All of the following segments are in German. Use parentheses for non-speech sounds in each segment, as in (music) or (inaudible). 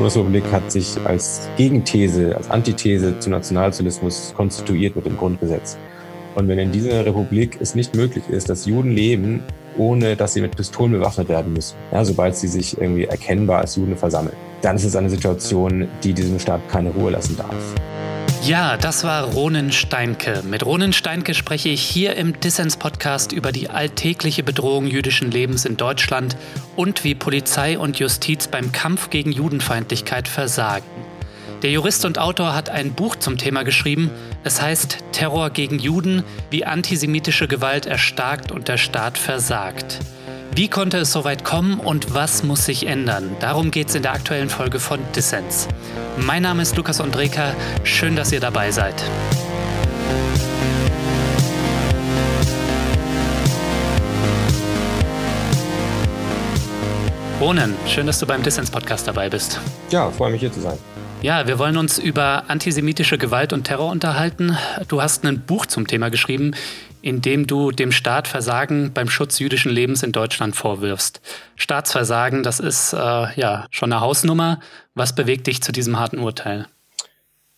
Bundesrepublik hat sich als Gegenthese, als Antithese zum Nationalsozialismus konstituiert mit dem Grundgesetz. Und wenn in dieser Republik es nicht möglich ist, dass Juden leben, ohne dass sie mit Pistolen bewaffnet werden müssen, ja, sobald sie sich irgendwie erkennbar als Juden versammeln, dann ist es eine Situation, die diesem Staat keine Ruhe lassen darf. Ja, das war Ronen Steinke. Mit Ronen Steinke spreche ich hier im Dissens-Podcast über die alltägliche Bedrohung jüdischen Lebens in Deutschland und wie Polizei und Justiz beim Kampf gegen Judenfeindlichkeit versagen. Der Jurist und Autor hat ein Buch zum Thema geschrieben. Es heißt Terror gegen Juden, wie antisemitische Gewalt erstarkt und der Staat versagt. Wie konnte es so weit kommen und was muss sich ändern? Darum geht es in der aktuellen Folge von Dissens. Mein Name ist Lukas Andreka. Schön, dass ihr dabei seid. Ronen, schön, dass du beim Dissens-Podcast dabei bist. Ja, freue mich hier zu sein. Ja, wir wollen uns über antisemitische Gewalt und Terror unterhalten. Du hast ein Buch zum Thema geschrieben, in dem du dem Staat Versagen beim Schutz jüdischen Lebens in Deutschland vorwirfst. Staatsversagen, das ist äh, ja schon eine Hausnummer. Was bewegt dich zu diesem harten Urteil?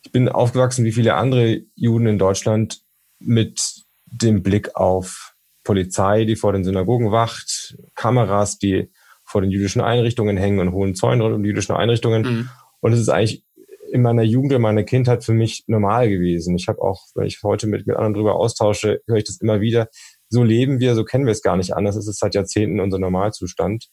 Ich bin aufgewachsen wie viele andere Juden in Deutschland mit dem Blick auf Polizei, die vor den Synagogen wacht, Kameras, die vor den jüdischen Einrichtungen hängen und hohen Zäunen rund um die jüdischen Einrichtungen. Mhm. Und es ist eigentlich in meiner Jugend, in meiner Kindheit für mich normal gewesen. Ich habe auch, wenn ich heute mit, mit anderen drüber austausche, höre ich das immer wieder. So leben wir, so kennen wir es gar nicht anders. Es ist seit Jahrzehnten unser Normalzustand.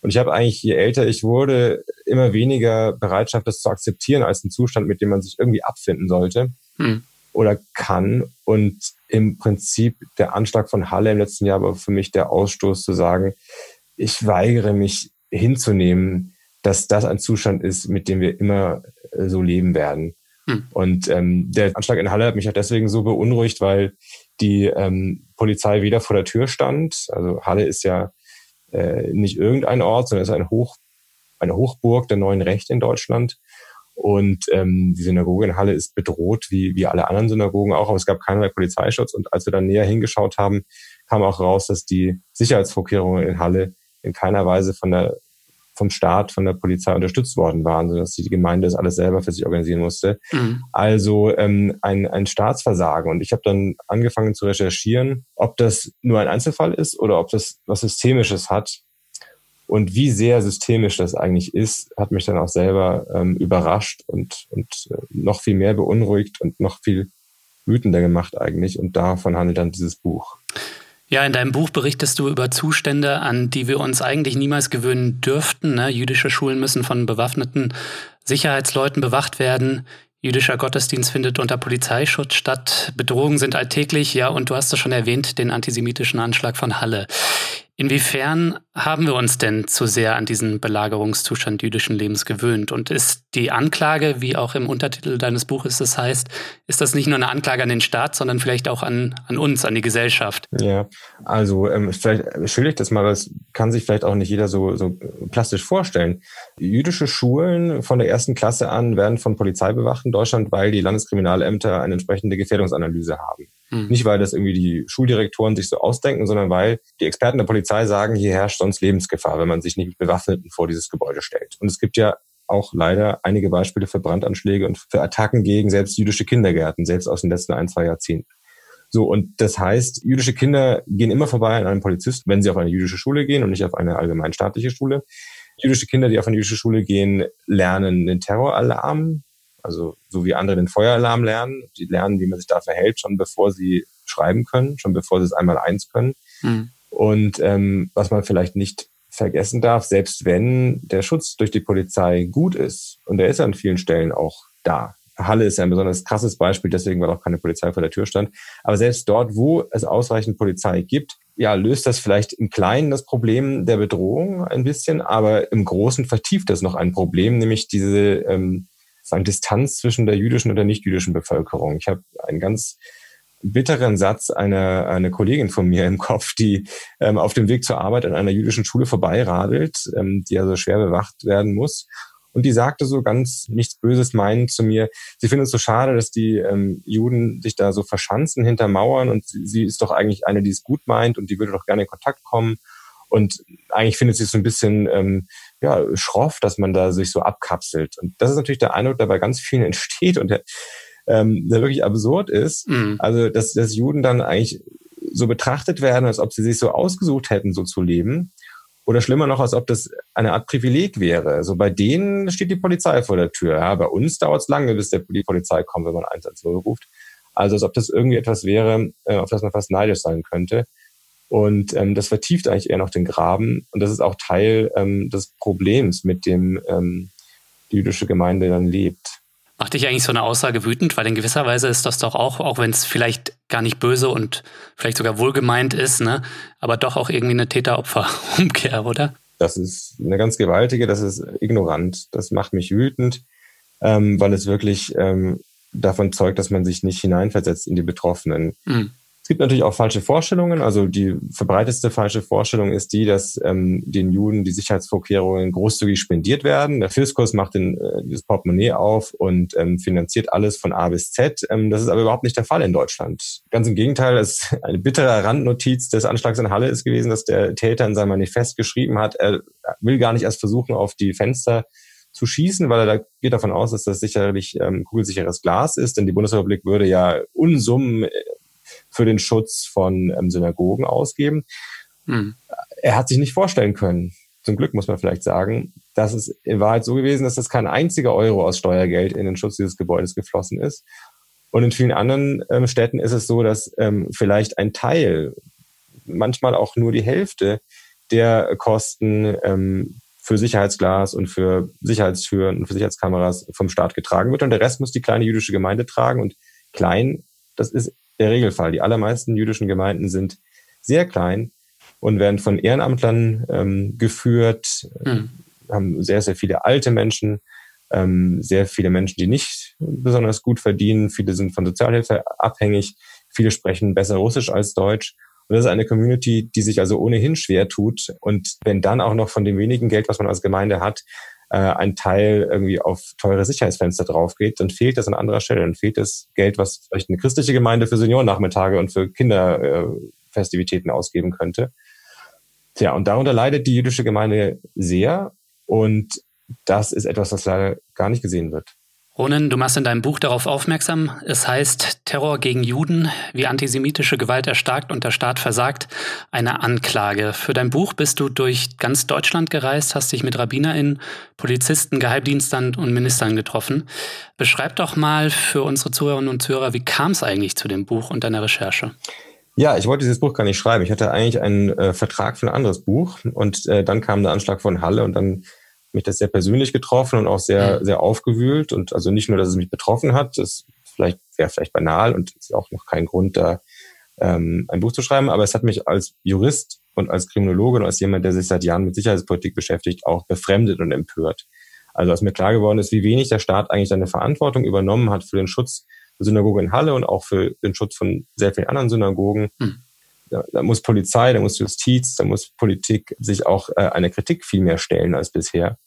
Und ich habe eigentlich, je älter ich wurde, immer weniger Bereitschaft, das zu akzeptieren als einen Zustand, mit dem man sich irgendwie abfinden sollte hm. oder kann. Und im Prinzip der Anschlag von Halle im letzten Jahr war für mich der Ausstoß zu sagen, ich weigere mich hinzunehmen, dass das ein Zustand ist, mit dem wir immer äh, so leben werden. Hm. Und ähm, der Anschlag in Halle hat mich auch deswegen so beunruhigt, weil die ähm, Polizei wieder vor der Tür stand. Also Halle ist ja äh, nicht irgendein Ort, sondern ist ein Hoch, eine Hochburg der neuen Rechte in Deutschland. Und ähm, die Synagoge in Halle ist bedroht, wie, wie alle anderen Synagogen auch, aber es gab keinerlei Polizeischutz. Und als wir dann näher hingeschaut haben, kam auch raus, dass die Sicherheitsvorkehrungen in Halle in keiner Weise von der vom Staat, von der Polizei unterstützt worden waren, sodass die Gemeinde das alles selber für sich organisieren musste. Mhm. Also ähm, ein, ein Staatsversagen. Und ich habe dann angefangen zu recherchieren, ob das nur ein Einzelfall ist oder ob das was Systemisches hat. Und wie sehr systemisch das eigentlich ist, hat mich dann auch selber ähm, überrascht und, und äh, noch viel mehr beunruhigt und noch viel wütender gemacht eigentlich. Und davon handelt dann dieses Buch. Ja, in deinem Buch berichtest du über Zustände, an die wir uns eigentlich niemals gewöhnen dürften. Ne? Jüdische Schulen müssen von bewaffneten Sicherheitsleuten bewacht werden. Jüdischer Gottesdienst findet unter Polizeischutz statt. Bedrohungen sind alltäglich, ja, und du hast es schon erwähnt, den antisemitischen Anschlag von Halle. Inwiefern haben wir uns denn zu sehr an diesen Belagerungszustand jüdischen Lebens gewöhnt? Und ist die Anklage, wie auch im Untertitel deines Buches es heißt, ist das nicht nur eine Anklage an den Staat, sondern vielleicht auch an, an uns, an die Gesellschaft? Ja, also ähm, vielleicht schilder ich das mal, das kann sich vielleicht auch nicht jeder so, so plastisch vorstellen. Jüdische Schulen von der ersten Klasse an werden von Polizei bewacht in Deutschland, weil die Landeskriminalämter eine entsprechende Gefährdungsanalyse haben. Mhm. Nicht, weil das irgendwie die Schuldirektoren sich so ausdenken, sondern weil die Experten der Polizei sagen, hier herrscht sonst Lebensgefahr, wenn man sich nicht mit Bewaffneten vor dieses Gebäude stellt. Und es gibt ja auch leider einige Beispiele für Brandanschläge und für Attacken gegen selbst jüdische Kindergärten, selbst aus den letzten ein, zwei Jahrzehnten. So, und das heißt, jüdische Kinder gehen immer vorbei an einem Polizisten, wenn sie auf eine jüdische Schule gehen und nicht auf eine allgemeinstaatliche Schule. Jüdische Kinder, die auf eine jüdische Schule gehen, lernen den Terroralarm, also so wie andere den Feueralarm lernen. Die lernen, wie man sich da verhält, schon bevor sie schreiben können, schon bevor sie es einmal eins können. Mhm. Und ähm, was man vielleicht nicht vergessen darf, selbst wenn der Schutz durch die Polizei gut ist, und der ist an vielen Stellen auch da. Halle ist ja ein besonders krasses Beispiel, deswegen, weil auch keine Polizei vor der Tür stand. Aber selbst dort, wo es ausreichend Polizei gibt, ja, löst das vielleicht im Kleinen das Problem der Bedrohung ein bisschen, aber im Großen vertieft das noch ein Problem, nämlich diese ähm, sagen, Distanz zwischen der jüdischen und der nicht-jüdischen Bevölkerung. Ich habe einen ganz bitteren Satz einer eine Kollegin von mir im Kopf, die ähm, auf dem Weg zur Arbeit an einer jüdischen Schule vorbeiradelt, ähm, die also schwer bewacht werden muss. Und die sagte so ganz nichts Böses meinend zu mir, sie findet es so schade, dass die ähm, Juden sich da so verschanzen hinter Mauern und sie, sie ist doch eigentlich eine, die es gut meint und die würde doch gerne in Kontakt kommen. Und eigentlich findet sie es so ein bisschen ähm, ja, schroff, dass man da sich so abkapselt. Und das ist natürlich der Eindruck, der bei ganz vielen (laughs) entsteht und der, ähm, der wirklich absurd ist. Mhm. Also, dass, dass Juden dann eigentlich so betrachtet werden, als ob sie sich so ausgesucht hätten, so zu leben. Oder schlimmer noch, als ob das eine Art Privileg wäre. Also bei denen steht die Polizei vor der Tür. Ja, bei uns dauert es lange, bis der, die Polizei kommt, wenn man 110 ruft. Also als ob das irgendwie etwas wäre, äh, auf das man fast neidisch sein könnte. Und ähm, das vertieft eigentlich eher noch den Graben. Und das ist auch Teil ähm, des Problems, mit dem ähm, die jüdische Gemeinde dann lebt. Macht dich eigentlich so eine Aussage wütend? Weil in gewisser Weise ist das doch auch, auch wenn es vielleicht gar nicht böse und vielleicht sogar wohlgemeint ist, ne, aber doch auch irgendwie eine Täter-Opfer-Umkehr, (laughs) oder? Das ist eine ganz gewaltige, das ist ignorant. Das macht mich wütend, ähm, weil es wirklich ähm, davon zeugt, dass man sich nicht hineinversetzt in die Betroffenen. Mhm. Es gibt natürlich auch falsche Vorstellungen. Also die verbreiteste falsche Vorstellung ist die, dass ähm, den Juden die Sicherheitsvorkehrungen großzügig spendiert werden. Der Fiskus macht den, äh, das Portemonnaie auf und ähm, finanziert alles von A bis Z. Ähm, das ist aber überhaupt nicht der Fall in Deutschland. Ganz im Gegenteil, es eine bittere Randnotiz des Anschlags in Halle ist gewesen, dass der Täter in seinem Manifest geschrieben hat, er will gar nicht erst versuchen, auf die Fenster zu schießen, weil er da geht davon aus, dass das sicherlich ähm, kugelsicheres Glas ist, denn die Bundesrepublik würde ja Unsummen äh, für den Schutz von ähm, Synagogen ausgeben. Mhm. Er hat sich nicht vorstellen können, zum Glück muss man vielleicht sagen, dass es in Wahrheit so gewesen ist, dass kein einziger Euro aus Steuergeld in den Schutz dieses Gebäudes geflossen ist. Und in vielen anderen ähm, Städten ist es so, dass ähm, vielleicht ein Teil, manchmal auch nur die Hälfte der Kosten ähm, für Sicherheitsglas und für Sicherheitstüren und für Sicherheitskameras vom Staat getragen wird. Und der Rest muss die kleine jüdische Gemeinde tragen. Und klein, das ist der Regelfall. Die allermeisten jüdischen Gemeinden sind sehr klein und werden von Ehrenamtlern ähm, geführt, mhm. haben sehr, sehr viele alte Menschen, ähm, sehr viele Menschen, die nicht besonders gut verdienen. Viele sind von Sozialhilfe abhängig. Viele sprechen besser Russisch als Deutsch. Und das ist eine Community, die sich also ohnehin schwer tut. Und wenn dann auch noch von dem wenigen Geld, was man als Gemeinde hat, äh, ein Teil irgendwie auf teure Sicherheitsfenster drauf geht, dann fehlt das an anderer Stelle. Dann fehlt das Geld, was vielleicht eine christliche Gemeinde für Seniorennachmittage und für Kinderfestivitäten äh, ausgeben könnte. Tja, und darunter leidet die jüdische Gemeinde sehr. Und das ist etwas, was leider gar nicht gesehen wird. Ronen, du machst in deinem Buch darauf aufmerksam, es heißt Terror gegen Juden, wie antisemitische Gewalt erstarkt und der Staat versagt, eine Anklage. Für dein Buch bist du durch ganz Deutschland gereist, hast dich mit RabbinerInnen, Polizisten, Geheimdienstern und Ministern getroffen. Beschreib doch mal für unsere Zuhörerinnen und Zuhörer, wie kam es eigentlich zu dem Buch und deiner Recherche? Ja, ich wollte dieses Buch gar nicht schreiben. Ich hatte eigentlich einen äh, Vertrag für ein anderes Buch und äh, dann kam der Anschlag von Halle und dann mich das sehr persönlich getroffen und auch sehr, sehr aufgewühlt. Und also nicht nur, dass es mich betroffen hat, das vielleicht wäre vielleicht banal und ist auch noch kein Grund, da ähm, ein Buch zu schreiben, aber es hat mich als Jurist und als Kriminologe und als jemand, der sich seit Jahren mit Sicherheitspolitik beschäftigt, auch befremdet und empört. Also als mir klar geworden ist, wie wenig der Staat eigentlich seine Verantwortung übernommen hat für den Schutz der Synagoge in Halle und auch für den Schutz von sehr vielen anderen Synagogen. Hm. Da, da, muss Polizei, da muss Justiz, da muss Politik sich auch äh, eine Kritik viel mehr stellen als bisher.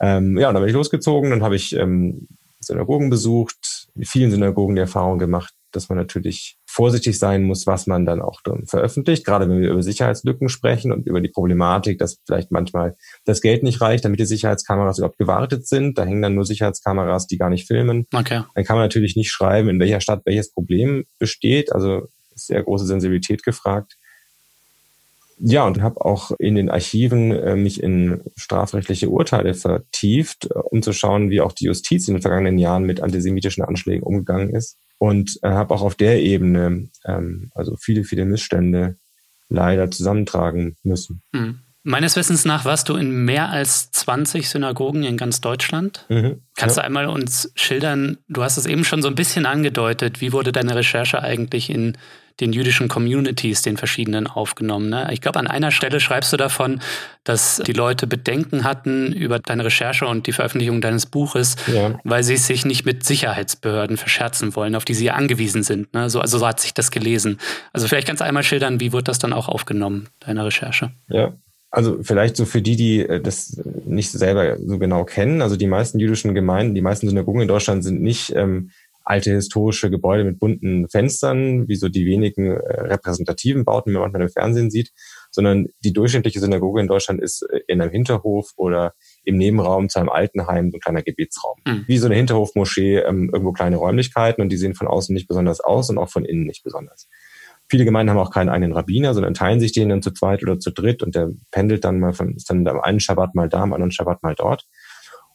Ähm, ja, und dann bin ich losgezogen, dann habe ich ähm, Synagogen besucht, in vielen Synagogen die Erfahrung gemacht, dass man natürlich vorsichtig sein muss, was man dann auch dann veröffentlicht, gerade wenn wir über Sicherheitslücken sprechen und über die Problematik, dass vielleicht manchmal das Geld nicht reicht, damit die Sicherheitskameras überhaupt gewartet sind. Da hängen dann nur Sicherheitskameras, die gar nicht filmen. Okay. Dann kann man natürlich nicht schreiben, in welcher Stadt welches Problem besteht. Also sehr große Sensibilität gefragt. Ja, und habe auch in den Archiven äh, mich in strafrechtliche Urteile vertieft, äh, um zu schauen, wie auch die Justiz in den vergangenen Jahren mit antisemitischen Anschlägen umgegangen ist. Und äh, habe auch auf der Ebene ähm, also viele, viele Missstände leider zusammentragen müssen. Mhm. Meines Wissens nach warst du in mehr als 20 Synagogen in ganz Deutschland. Mhm, Kannst ja. du einmal uns schildern, du hast es eben schon so ein bisschen angedeutet, wie wurde deine Recherche eigentlich in den jüdischen Communities, den verschiedenen aufgenommen. Ne? Ich glaube, an einer Stelle schreibst du davon, dass die Leute Bedenken hatten über deine Recherche und die Veröffentlichung deines Buches, ja. weil sie sich nicht mit Sicherheitsbehörden verscherzen wollen, auf die sie angewiesen sind. Ne? So, also so hat sich das gelesen. Also vielleicht kannst du einmal schildern, wie wurde das dann auch aufgenommen, deine Recherche? Ja, also vielleicht so für die, die äh, das nicht selber so genau kennen. Also die meisten jüdischen Gemeinden, die meisten Synagogen in Deutschland sind nicht ähm, alte historische Gebäude mit bunten Fenstern, wie so die wenigen äh, repräsentativen Bauten, die man manchmal im Fernsehen sieht, sondern die durchschnittliche Synagoge in Deutschland ist äh, in einem Hinterhof oder im Nebenraum zu einem Altenheim, so ein kleiner Gebetsraum. Mhm. Wie so eine Hinterhofmoschee, ähm, irgendwo kleine Räumlichkeiten und die sehen von außen nicht besonders aus und auch von innen nicht besonders. Viele Gemeinden haben auch keinen eigenen Rabbiner, sondern teilen sich den dann zu zweit oder zu dritt und der pendelt dann mal von, ist dann am einen Schabbat mal da, am anderen Schabbat mal dort.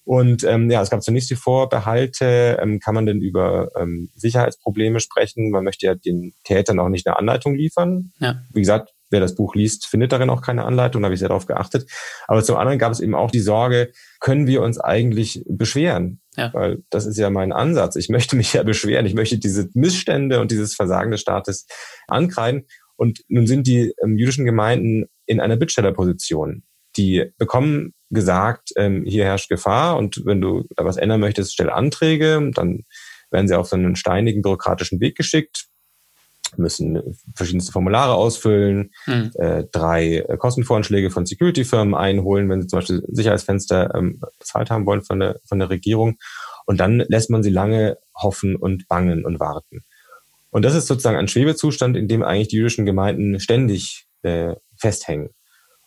Und ähm, ja, es gab zunächst die Vorbehalte, ähm, kann man denn über ähm, Sicherheitsprobleme sprechen? Man möchte ja den Tätern auch nicht eine Anleitung liefern. Ja. Wie gesagt, wer das Buch liest, findet darin auch keine Anleitung, da habe ich sehr darauf geachtet. Aber zum anderen gab es eben auch die Sorge, können wir uns eigentlich beschweren? Ja. Weil das ist ja mein Ansatz. Ich möchte mich ja beschweren. Ich möchte diese Missstände und dieses Versagen des Staates ankreiden. Und nun sind die ähm, jüdischen Gemeinden in einer Bittstellerposition. Die bekommen gesagt, ähm, hier herrscht Gefahr und wenn du da was ändern möchtest, stell Anträge. Dann werden sie auf so einen steinigen bürokratischen Weg geschickt müssen verschiedenste Formulare ausfüllen, mhm. äh, drei äh, Kostenvoranschläge von Security-Firmen einholen, wenn sie zum Beispiel Sicherheitsfenster ähm, bezahlt haben wollen von der, von der Regierung. Und dann lässt man sie lange hoffen und bangen und warten. Und das ist sozusagen ein Schwebezustand, in dem eigentlich die jüdischen Gemeinden ständig äh, festhängen.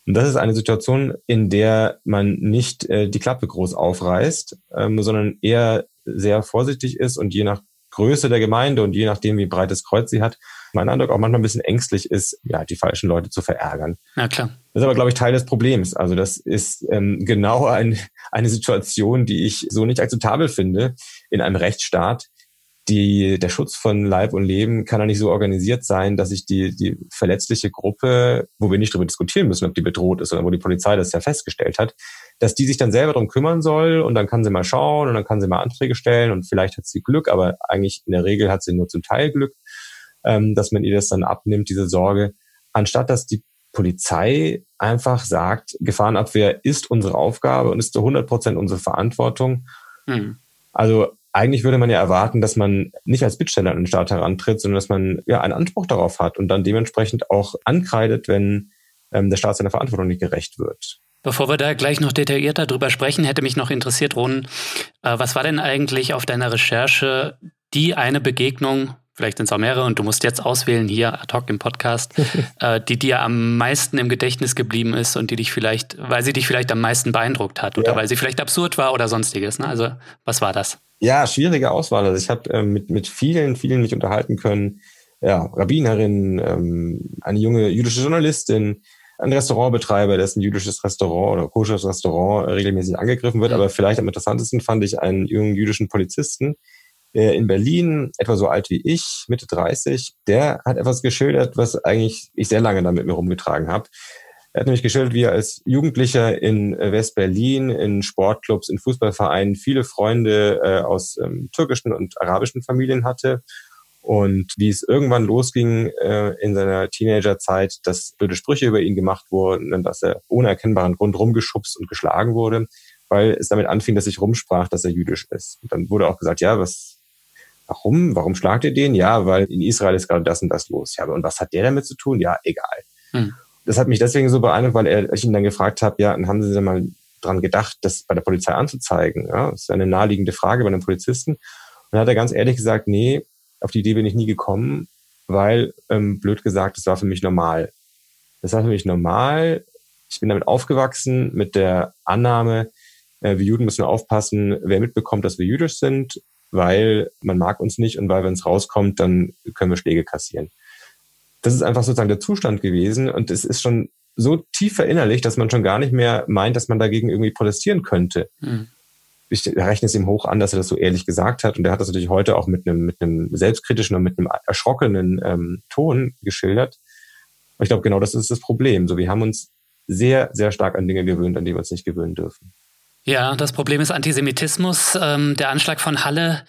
Und das ist eine Situation, in der man nicht äh, die Klappe groß aufreißt, ähm, sondern eher sehr vorsichtig ist und je nach Größe der Gemeinde und je nachdem, wie breites Kreuz sie hat, mein Eindruck auch manchmal ein bisschen ängstlich ist, ja, die falschen Leute zu verärgern. Ja, klar. Das ist aber, glaube ich, Teil des Problems. Also das ist ähm, genau ein, eine Situation, die ich so nicht akzeptabel finde in einem Rechtsstaat, die, der Schutz von Leib und Leben kann ja nicht so organisiert sein, dass sich die, die verletzliche Gruppe, wo wir nicht darüber diskutieren müssen, ob die bedroht ist, sondern wo die Polizei das ja festgestellt hat, dass die sich dann selber darum kümmern soll und dann kann sie mal schauen und dann kann sie mal Anträge stellen und vielleicht hat sie Glück, aber eigentlich in der Regel hat sie nur zum Teil Glück, ähm, dass man ihr das dann abnimmt, diese Sorge, anstatt dass die Polizei einfach sagt, Gefahrenabwehr ist unsere Aufgabe und ist zu 100 Prozent unsere Verantwortung. Mhm. Also eigentlich würde man ja erwarten, dass man nicht als Bittsteller an den Staat herantritt, sondern dass man ja einen Anspruch darauf hat und dann dementsprechend auch ankreidet, wenn ähm, der Staat seiner Verantwortung nicht gerecht wird. Bevor wir da gleich noch detaillierter drüber sprechen, hätte mich noch interessiert, Ron, äh, was war denn eigentlich auf deiner Recherche die eine Begegnung, vielleicht sind es auch mehrere und du musst jetzt auswählen hier ad hoc im Podcast, (laughs) äh, die dir am meisten im Gedächtnis geblieben ist und die dich vielleicht, weil sie dich vielleicht am meisten beeindruckt hat oder ja. weil sie vielleicht absurd war oder sonstiges. Ne? Also was war das? Ja, schwierige Auswahl. Also ich habe äh, mit, mit vielen, vielen mich unterhalten können. Ja, Rabbinerin, ähm, eine junge jüdische Journalistin, ein Restaurantbetreiber, dessen jüdisches Restaurant oder koscheres Restaurant regelmäßig angegriffen wird. Aber vielleicht am interessantesten fand ich einen jungen jüdischen Polizisten in Berlin, etwa so alt wie ich, Mitte 30. Der hat etwas geschildert, was eigentlich ich sehr lange damit mir rumgetragen habe. Er hat nämlich geschildert, wie er als Jugendlicher in äh, West-Berlin, in Sportclubs, in Fußballvereinen viele Freunde äh, aus ähm, türkischen und arabischen Familien hatte. Und wie es irgendwann losging äh, in seiner Teenagerzeit, dass blöde Sprüche über ihn gemacht wurden und dass er ohne erkennbaren Grund rumgeschubst und geschlagen wurde, weil es damit anfing, dass sich rumsprach, dass er jüdisch ist. Und dann wurde auch gesagt, ja, was, warum? Warum schlagt ihr den? Ja, weil in Israel ist gerade das und das los. Ja, und was hat der damit zu tun? Ja, egal. Hm das hat mich deswegen so beeindruckt, weil er, ich ihn dann gefragt habe, ja, haben Sie denn mal dran gedacht, das bei der Polizei anzuzeigen? Ja, das ist eine naheliegende Frage bei einem Polizisten. Und dann hat er ganz ehrlich gesagt, nee, auf die Idee bin ich nie gekommen, weil, ähm, blöd gesagt, das war für mich normal. Das war für mich normal. Ich bin damit aufgewachsen mit der Annahme, äh, wir Juden müssen aufpassen, wer mitbekommt, dass wir jüdisch sind, weil man mag uns nicht und weil, wenn es rauskommt, dann können wir Schläge kassieren das ist einfach sozusagen der Zustand gewesen und es ist schon so tief verinnerlicht, dass man schon gar nicht mehr meint, dass man dagegen irgendwie protestieren könnte. Mhm. Ich rechne es ihm hoch an, dass er das so ehrlich gesagt hat und er hat das natürlich heute auch mit einem, mit einem selbstkritischen und mit einem erschrockenen ähm, Ton geschildert. Aber ich glaube, genau das ist das Problem. So, wir haben uns sehr, sehr stark an Dinge gewöhnt, an die wir uns nicht gewöhnen dürfen. Ja, das Problem ist Antisemitismus. Ähm, der Anschlag von Halle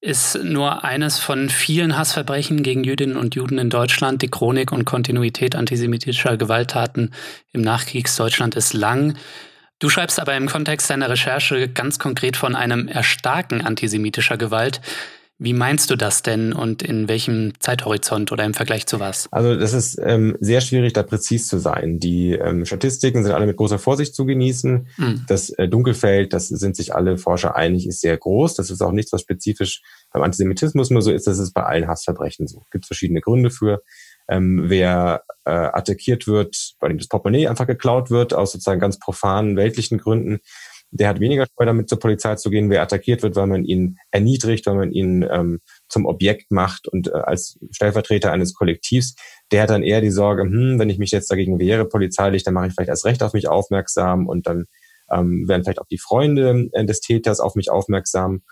ist nur eines von vielen Hassverbrechen gegen Jüdinnen und Juden in Deutschland. Die Chronik und Kontinuität antisemitischer Gewalttaten im Nachkriegsdeutschland ist lang. Du schreibst aber im Kontext deiner Recherche ganz konkret von einem Erstarken antisemitischer Gewalt. Wie meinst du das denn und in welchem Zeithorizont oder im Vergleich zu was? Also das ist ähm, sehr schwierig, da präzis zu sein. Die ähm, Statistiken sind alle mit großer Vorsicht zu genießen. Mhm. Das äh, Dunkelfeld, das sind sich alle Forscher einig, ist sehr groß. Das ist auch nichts, was spezifisch beim Antisemitismus nur so ist. Das ist bei allen Hassverbrechen so. Es gibt verschiedene Gründe für. Ähm, wer äh, attackiert wird, weil ihm das Portemonnaie einfach geklaut wird, aus sozusagen ganz profanen weltlichen Gründen, der hat weniger Scheu damit zur Polizei zu gehen, wer attackiert wird, weil man ihn erniedrigt, weil man ihn ähm, zum Objekt macht und äh, als Stellvertreter eines Kollektivs, der hat dann eher die Sorge, hm, wenn ich mich jetzt dagegen wehre polizeilich, dann mache ich vielleicht erst recht auf mich aufmerksam und dann ähm, werden vielleicht auch die Freunde äh, des Täters auf mich aufmerksam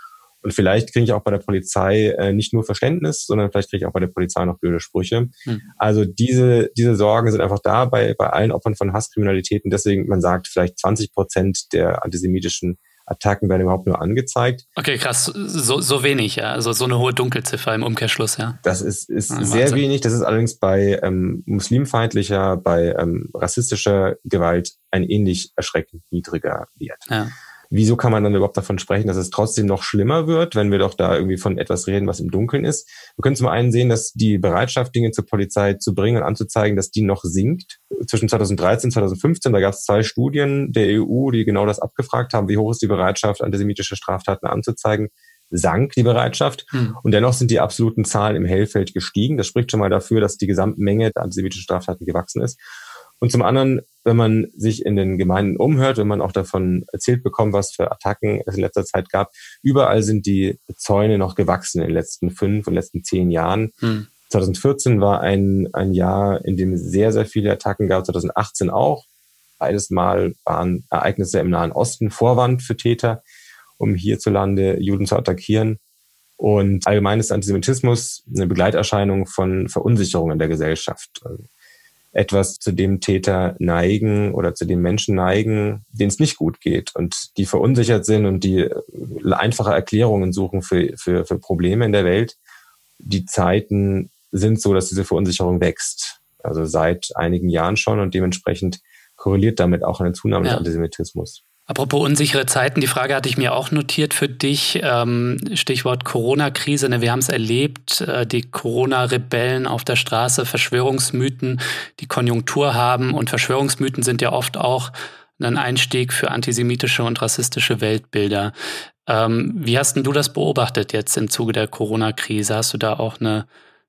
und vielleicht kriege ich auch bei der Polizei äh, nicht nur Verständnis, sondern vielleicht kriege ich auch bei der Polizei noch blöde Sprüche. Mhm. Also diese, diese Sorgen sind einfach da bei, bei allen Opfern von Hasskriminalitäten. Deswegen, man sagt, vielleicht 20 Prozent der antisemitischen Attacken werden überhaupt nur angezeigt. Okay, krass. So, so wenig, ja. Also so eine hohe Dunkelziffer im Umkehrschluss, ja. Das ist, ist ja, sehr wenig. Das ist allerdings bei ähm, muslimfeindlicher, bei ähm, rassistischer Gewalt ein ähnlich erschreckend niedriger Wert. Ja wieso kann man dann überhaupt davon sprechen, dass es trotzdem noch schlimmer wird, wenn wir doch da irgendwie von etwas reden, was im Dunkeln ist? Wir können zum einen sehen, dass die Bereitschaft, Dinge zur Polizei zu bringen und anzuzeigen, dass die noch sinkt. Zwischen 2013 und 2015, da gab es zwei Studien der EU, die genau das abgefragt haben, wie hoch ist die Bereitschaft, antisemitische Straftaten anzuzeigen sank die Bereitschaft. Hm. Und dennoch sind die absoluten Zahlen im Hellfeld gestiegen. Das spricht schon mal dafür, dass die Gesamtmenge der antisemitischen Straftaten gewachsen ist. Und zum anderen, wenn man sich in den Gemeinden umhört, wenn man auch davon erzählt bekommt, was für Attacken es in letzter Zeit gab, überall sind die Zäune noch gewachsen in den letzten fünf und letzten zehn Jahren. Hm. 2014 war ein, ein Jahr, in dem es sehr, sehr viele Attacken gab, 2018 auch. Beides Mal waren Ereignisse im Nahen Osten Vorwand für Täter, um hierzulande Juden zu attackieren. Und allgemein ist Antisemitismus eine Begleiterscheinung von Verunsicherungen der Gesellschaft etwas, zu dem Täter neigen oder zu dem Menschen neigen, denen es nicht gut geht und die verunsichert sind und die einfache Erklärungen suchen für, für, für Probleme in der Welt. Die Zeiten sind so, dass diese Verunsicherung wächst. Also seit einigen Jahren schon und dementsprechend korreliert damit auch eine Zunahme ja. des Antisemitismus. Apropos unsichere Zeiten, die Frage hatte ich mir auch notiert für dich. Ähm, Stichwort Corona-Krise. Ne, wir haben es erlebt, äh, die Corona-Rebellen auf der Straße, Verschwörungsmythen, die Konjunktur haben. Und Verschwörungsmythen sind ja oft auch ein Einstieg für antisemitische und rassistische Weltbilder. Ähm, wie hast denn du das beobachtet jetzt im Zuge der Corona-Krise? Hast du da auch eine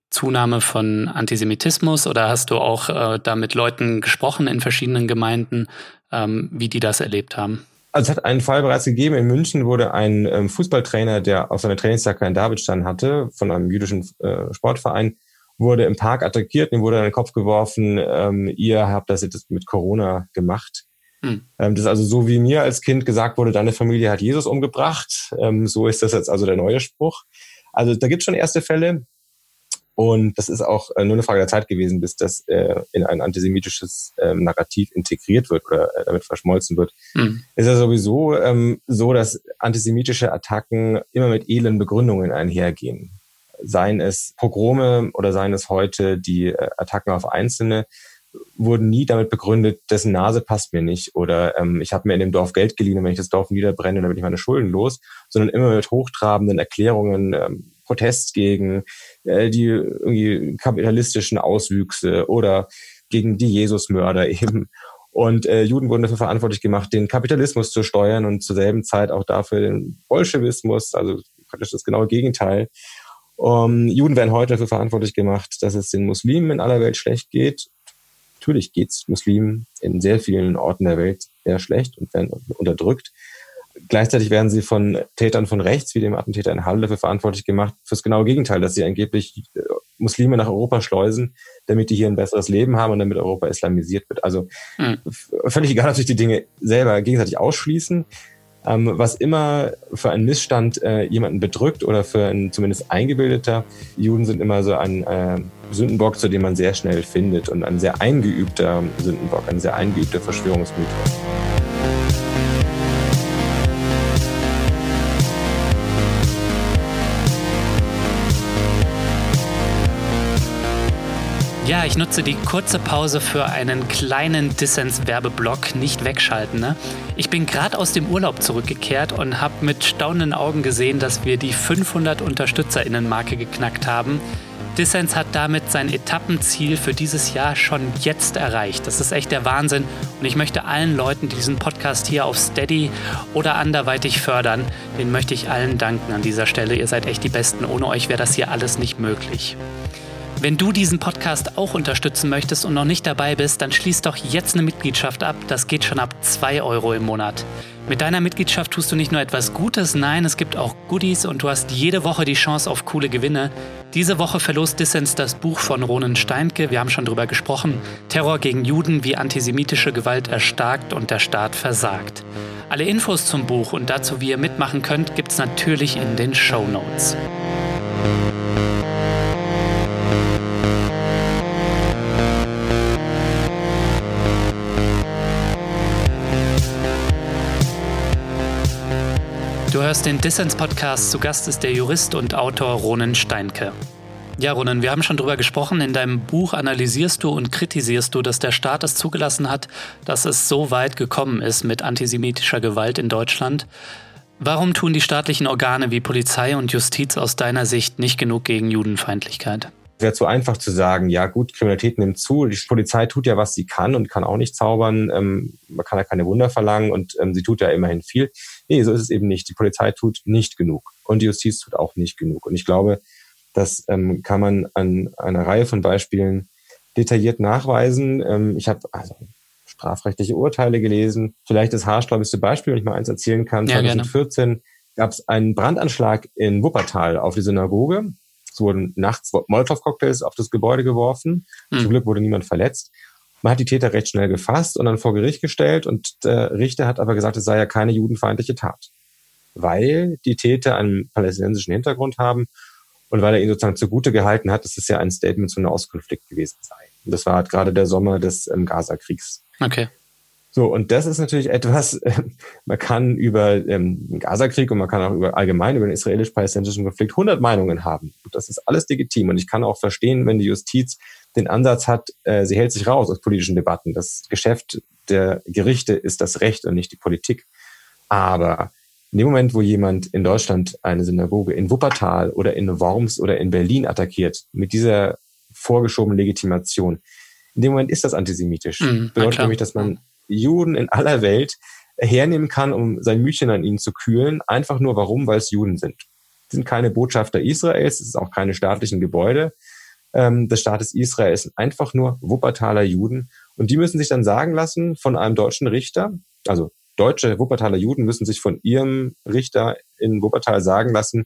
Zunahme von Antisemitismus oder hast du auch äh, da mit Leuten gesprochen in verschiedenen Gemeinden, ähm, wie die das erlebt haben? Also es hat einen Fall bereits gegeben. In München wurde ein ähm, Fußballtrainer, der auf seiner Trainingsjacke einen Davidstein hatte, von einem jüdischen äh, Sportverein, wurde im Park attackiert, ihm wurde in den Kopf geworfen, ähm, ihr habt das jetzt mit Corona gemacht. Hm. Ähm, das ist also so, wie mir als Kind gesagt wurde, deine Familie hat Jesus umgebracht. Ähm, so ist das jetzt also der neue Spruch. Also da gibt es schon erste Fälle. Und das ist auch äh, nur eine Frage der Zeit gewesen, bis das äh, in ein antisemitisches ähm, Narrativ integriert wird oder äh, damit verschmolzen wird. Mhm. Ist ja sowieso ähm, so, dass antisemitische Attacken immer mit edlen Begründungen einhergehen. Seien es Pogrome oder seien es heute die äh, Attacken auf Einzelne, wurden nie damit begründet, dessen Nase passt mir nicht oder ähm, ich habe mir in dem Dorf Geld geliehen und wenn ich das Dorf niederbrenne, dann bin ich meine Schulden los, sondern immer mit hochtrabenden Erklärungen, ähm, Protest gegen äh, die irgendwie kapitalistischen Auswüchse oder gegen die Jesusmörder (laughs) eben. Und äh, Juden wurden dafür verantwortlich gemacht, den Kapitalismus zu steuern und zur selben Zeit auch dafür den Bolschewismus, also praktisch das genaue Gegenteil. Um, Juden werden heute dafür verantwortlich gemacht, dass es den Muslimen in aller Welt schlecht geht. Natürlich geht es Muslimen in sehr vielen Orten der Welt sehr schlecht und werden unterdrückt. Gleichzeitig werden sie von Tätern von rechts, wie dem Attentäter in Halle, dafür verantwortlich gemacht, fürs genaue Gegenteil, dass sie angeblich äh, Muslime nach Europa schleusen, damit die hier ein besseres Leben haben und damit Europa islamisiert wird. Also mhm. völlig egal, ob sich die Dinge selber gegenseitig ausschließen. Ähm, was immer für einen Missstand äh, jemanden bedrückt oder für ein zumindest eingebildeter, Juden sind immer so ein äh, Sündenbock, zu dem man sehr schnell findet und ein sehr eingeübter Sündenbock, ein sehr eingeübter Verschwörungsmythos. Ja, ich nutze die kurze Pause für einen kleinen Dissens-Werbeblock. Nicht wegschalten. Ne? Ich bin gerade aus dem Urlaub zurückgekehrt und habe mit staunenden Augen gesehen, dass wir die 500 UnterstützerInnen-Marke geknackt haben. Dissens hat damit sein Etappenziel für dieses Jahr schon jetzt erreicht. Das ist echt der Wahnsinn. Und ich möchte allen Leuten, die diesen Podcast hier auf Steady oder anderweitig fördern, denen möchte ich allen danken an dieser Stelle. Ihr seid echt die Besten. Ohne euch wäre das hier alles nicht möglich. Wenn du diesen Podcast auch unterstützen möchtest und noch nicht dabei bist, dann schließ doch jetzt eine Mitgliedschaft ab. Das geht schon ab 2 Euro im Monat. Mit deiner Mitgliedschaft tust du nicht nur etwas Gutes, nein, es gibt auch Goodies und du hast jede Woche die Chance auf coole Gewinne. Diese Woche verlost Dissens das Buch von Ronen Steinke, wir haben schon drüber gesprochen, Terror gegen Juden, wie antisemitische Gewalt erstarkt und der Staat versagt. Alle Infos zum Buch und dazu, wie ihr mitmachen könnt, gibt's natürlich in den Show Notes. Hörst den Dissens-Podcast. Zu Gast ist der Jurist und Autor Ronen Steinke. Ja, Ronen, wir haben schon drüber gesprochen. In deinem Buch analysierst du und kritisierst du, dass der Staat es zugelassen hat, dass es so weit gekommen ist mit antisemitischer Gewalt in Deutschland. Warum tun die staatlichen Organe wie Polizei und Justiz aus deiner Sicht nicht genug gegen Judenfeindlichkeit? Es wäre zu einfach zu sagen, ja gut, Kriminalität nimmt zu, die Polizei tut ja, was sie kann und kann auch nicht zaubern. Ähm, man kann ja keine Wunder verlangen und ähm, sie tut ja immerhin viel. Nee, so ist es eben nicht. Die Polizei tut nicht genug und die Justiz tut auch nicht genug. Und ich glaube, das ähm, kann man an einer Reihe von Beispielen detailliert nachweisen. Ähm, ich habe also strafrechtliche Urteile gelesen. Vielleicht das haarsträubigste Beispiel, wenn ich mal eins erzählen kann. Ja, 2014 gab es einen Brandanschlag in Wuppertal auf die Synagoge. Es wurden nachts Molotow-Cocktails auf das Gebäude geworfen. Hm. Zum Glück wurde niemand verletzt. Man hat die Täter recht schnell gefasst und dann vor Gericht gestellt und der Richter hat aber gesagt, es sei ja keine judenfeindliche Tat, weil die Täter einen palästinensischen Hintergrund haben und weil er ihn sozusagen zugute gehalten hat, dass es ja ein Statement zu einem Auskonflikt gewesen sei. Und das war halt gerade der Sommer des ähm, Gaza-Kriegs. Okay. So, und das ist natürlich etwas, (laughs) äh, man kann über ähm, den Gaza-Krieg und man kann auch über allgemein über den israelisch-palästinensischen Konflikt 100 Meinungen haben. Das ist alles legitim. Und ich kann auch verstehen, wenn die Justiz den Ansatz hat, äh, sie hält sich raus aus politischen Debatten. Das Geschäft der Gerichte ist das Recht und nicht die Politik. Aber in dem Moment, wo jemand in Deutschland eine Synagoge in Wuppertal oder in Worms oder in Berlin attackiert, mit dieser vorgeschobenen Legitimation, in dem Moment ist das antisemitisch. Mhm, Bedeutet nämlich, dass man Juden in aller Welt hernehmen kann, um sein Mütchen an ihnen zu kühlen. Einfach nur warum? Weil es Juden sind. Sie sind keine Botschafter Israels, es ist auch keine staatlichen Gebäude ähm, des Staates Israel. Es sind einfach nur Wuppertaler Juden. Und die müssen sich dann sagen lassen von einem deutschen Richter, also deutsche Wuppertaler Juden müssen sich von ihrem Richter in Wuppertal sagen lassen,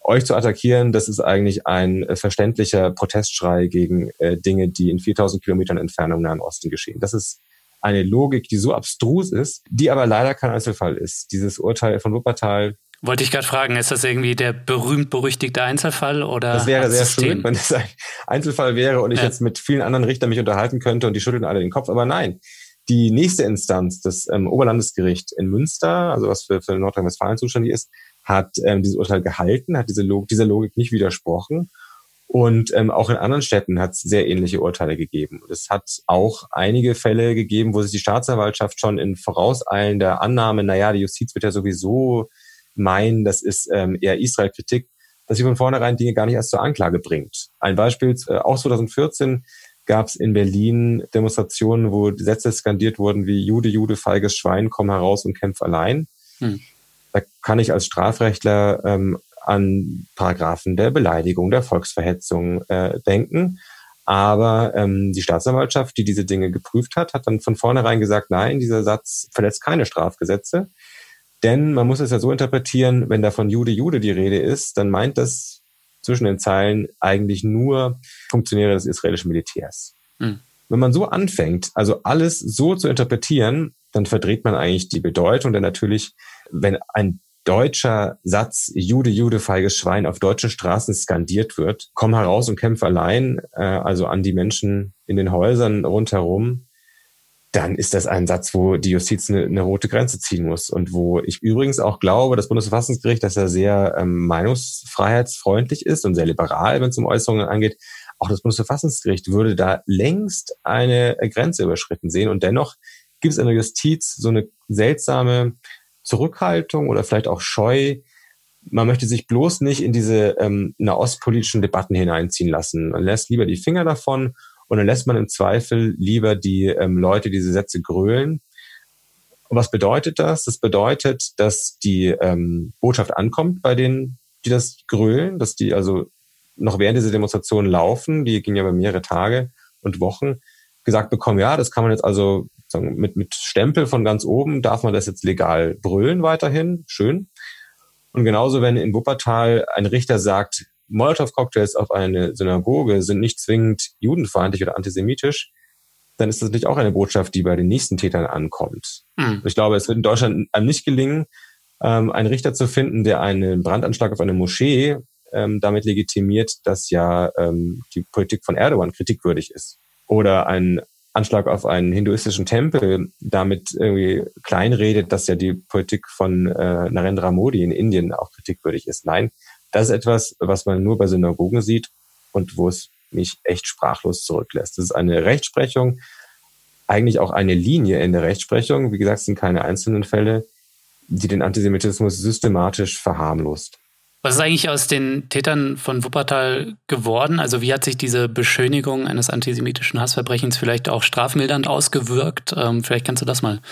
euch zu attackieren, das ist eigentlich ein äh, verständlicher Protestschrei gegen äh, Dinge, die in 4000 Kilometern Entfernung im Nahen Osten geschehen. Das ist eine Logik, die so abstrus ist, die aber leider kein Einzelfall ist. Dieses Urteil von Wuppertal wollte ich gerade fragen, ist das irgendwie der berühmt-berüchtigte Einzelfall oder? Das wäre sehr schön, wenn es ein Einzelfall wäre und ich ja. jetzt mit vielen anderen Richtern mich unterhalten könnte und die schütteln alle den Kopf. Aber nein, die nächste Instanz, das ähm, Oberlandesgericht in Münster, also was für, für Nordrhein-Westfalen zuständig ist, hat ähm, dieses Urteil gehalten, hat diese Log dieser Logik nicht widersprochen. Und ähm, auch in anderen Städten hat es sehr ähnliche Urteile gegeben. Und es hat auch einige Fälle gegeben, wo sich die Staatsanwaltschaft schon in vorauseilender Annahme, naja, die Justiz wird ja sowieso meinen, das ist ähm, eher Israel-Kritik, dass sie von vornherein Dinge gar nicht erst zur Anklage bringt. Ein Beispiel, äh, auch 2014 gab es in Berlin Demonstrationen, wo Sätze skandiert wurden wie Jude, Jude, feiges Schwein, komm heraus und kämpf allein. Hm. Da kann ich als Strafrechtler ähm, an Paragraphen der Beleidigung, der Volksverhetzung äh, denken. Aber ähm, die Staatsanwaltschaft, die diese Dinge geprüft hat, hat dann von vornherein gesagt, nein, dieser Satz verletzt keine Strafgesetze. Denn man muss es ja so interpretieren, wenn da von Jude Jude die Rede ist, dann meint das zwischen den Zeilen eigentlich nur Funktionäre des israelischen Militärs. Mhm. Wenn man so anfängt, also alles so zu interpretieren, dann verdreht man eigentlich die Bedeutung, denn natürlich, wenn ein deutscher Satz Jude, Jude, feiges Schwein auf deutschen Straßen skandiert wird, komm heraus und kämpf allein, äh, also an die Menschen in den Häusern rundherum, dann ist das ein Satz, wo die Justiz eine, eine, rote Grenze ziehen muss. Und wo ich übrigens auch glaube, das Bundesverfassungsgericht, dass er sehr ähm, meinungsfreiheitsfreundlich ist und sehr liberal, wenn es um Äußerungen angeht, auch das Bundesverfassungsgericht würde da längst eine Grenze überschritten sehen. Und dennoch gibt es in der Justiz so eine seltsame Zurückhaltung oder vielleicht auch Scheu. Man möchte sich bloß nicht in diese ähm, nahostpolitischen Debatten hineinziehen lassen. Man lässt lieber die Finger davon und dann lässt man im Zweifel lieber die ähm, Leute diese Sätze grölen. Und was bedeutet das? Das bedeutet, dass die ähm, Botschaft ankommt bei denen, die das grölen, dass die also noch während dieser Demonstration laufen, die ging ja über mehrere Tage und Wochen, gesagt bekommen, ja, das kann man jetzt also mit, mit Stempel von ganz oben, darf man das jetzt legal brüllen weiterhin, schön. Und genauso, wenn in Wuppertal ein Richter sagt, Molotow-Cocktails auf eine Synagoge sind nicht zwingend judenfeindlich oder antisemitisch, dann ist das natürlich auch eine Botschaft, die bei den nächsten Tätern ankommt. Mhm. Ich glaube, es wird in Deutschland einem nicht gelingen, ähm, einen Richter zu finden, der einen Brandanschlag auf eine Moschee ähm, damit legitimiert, dass ja ähm, die Politik von Erdogan kritikwürdig ist. Oder einen Anschlag auf einen hinduistischen Tempel damit irgendwie kleinredet, dass ja die Politik von äh, Narendra Modi in Indien auch kritikwürdig ist. Nein, das ist etwas, was man nur bei Synagogen sieht und wo es mich echt sprachlos zurücklässt. Das ist eine Rechtsprechung, eigentlich auch eine Linie in der Rechtsprechung. Wie gesagt, es sind keine einzelnen Fälle, die den Antisemitismus systematisch verharmlost. Was ist eigentlich aus den Tätern von Wuppertal geworden? Also wie hat sich diese Beschönigung eines antisemitischen Hassverbrechens vielleicht auch strafmildernd ausgewirkt? Ähm, vielleicht kannst du das mal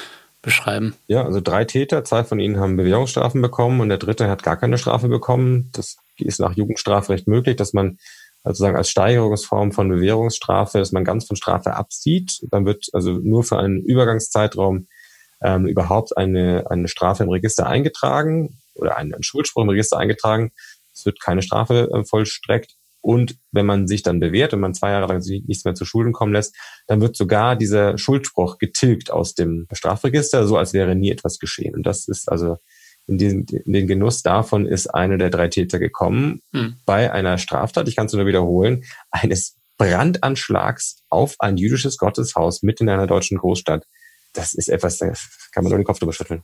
beschreiben. Ja, also drei Täter, zwei von ihnen haben Bewährungsstrafen bekommen und der dritte hat gar keine Strafe bekommen. Das ist nach Jugendstrafrecht möglich, dass man sozusagen als Steigerungsform von Bewährungsstrafe, dass man ganz von Strafe absieht. Dann wird also nur für einen Übergangszeitraum ähm, überhaupt eine, eine Strafe im Register eingetragen oder einen, einen Schuldspruch im Register eingetragen. Es wird keine Strafe äh, vollstreckt. Und wenn man sich dann bewährt und man zwei Jahre lang nichts mehr zu Schulden kommen lässt, dann wird sogar dieser Schuldspruch getilgt aus dem Strafregister, so als wäre nie etwas geschehen. Und das ist also in, diesen, in den Genuss davon ist einer der drei Täter gekommen hm. bei einer Straftat, ich kann es nur wiederholen, eines Brandanschlags auf ein jüdisches Gotteshaus mitten in einer deutschen Großstadt. Das ist etwas, da kann man nur den Kopf drüber schütteln.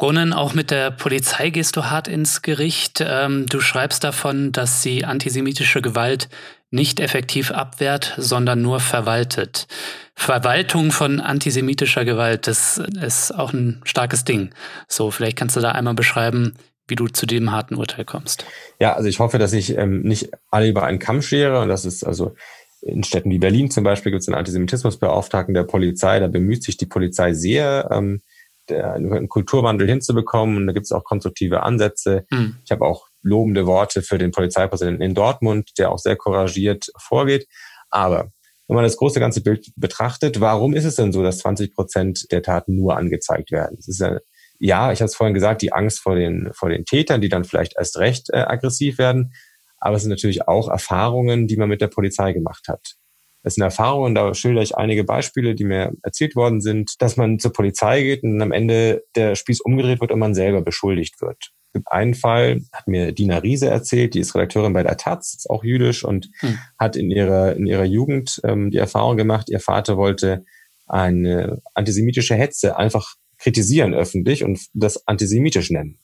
Ronen, auch mit der Polizei gehst du hart ins Gericht. Ähm, du schreibst davon, dass sie antisemitische Gewalt nicht effektiv abwehrt, sondern nur verwaltet. Verwaltung von antisemitischer Gewalt, das ist auch ein starkes Ding. So, vielleicht kannst du da einmal beschreiben, wie du zu dem harten Urteil kommst. Ja, also ich hoffe, dass ich ähm, nicht alle über einen Kamm schere und das ist also in Städten wie Berlin zum Beispiel gibt es einen Antisemitismusbeauftragten der Polizei, da bemüht sich die Polizei sehr, ähm, der, einen Kulturwandel hinzubekommen. Und da gibt es auch konstruktive Ansätze. Mhm. Ich habe auch lobende Worte für den Polizeipräsidenten in Dortmund, der auch sehr couragiert vorgeht. Aber wenn man das große ganze Bild betrachtet, warum ist es denn so, dass 20 Prozent der Taten nur angezeigt werden? Es ist ja, ja, ich habe es vorhin gesagt, die Angst vor den, vor den Tätern, die dann vielleicht erst recht äh, aggressiv werden. Aber es sind natürlich auch Erfahrungen, die man mit der Polizei gemacht hat. Das sind Erfahrungen, da schilder ich einige Beispiele, die mir erzählt worden sind, dass man zur Polizei geht und am Ende der Spieß umgedreht wird und man selber beschuldigt wird. Es gibt einen Fall, hat mir Dina Riese erzählt, die ist Redakteurin bei der Taz, ist auch jüdisch und hm. hat in ihrer, in ihrer Jugend ähm, die Erfahrung gemacht, ihr Vater wollte eine antisemitische Hetze einfach kritisieren öffentlich und das antisemitisch nennen.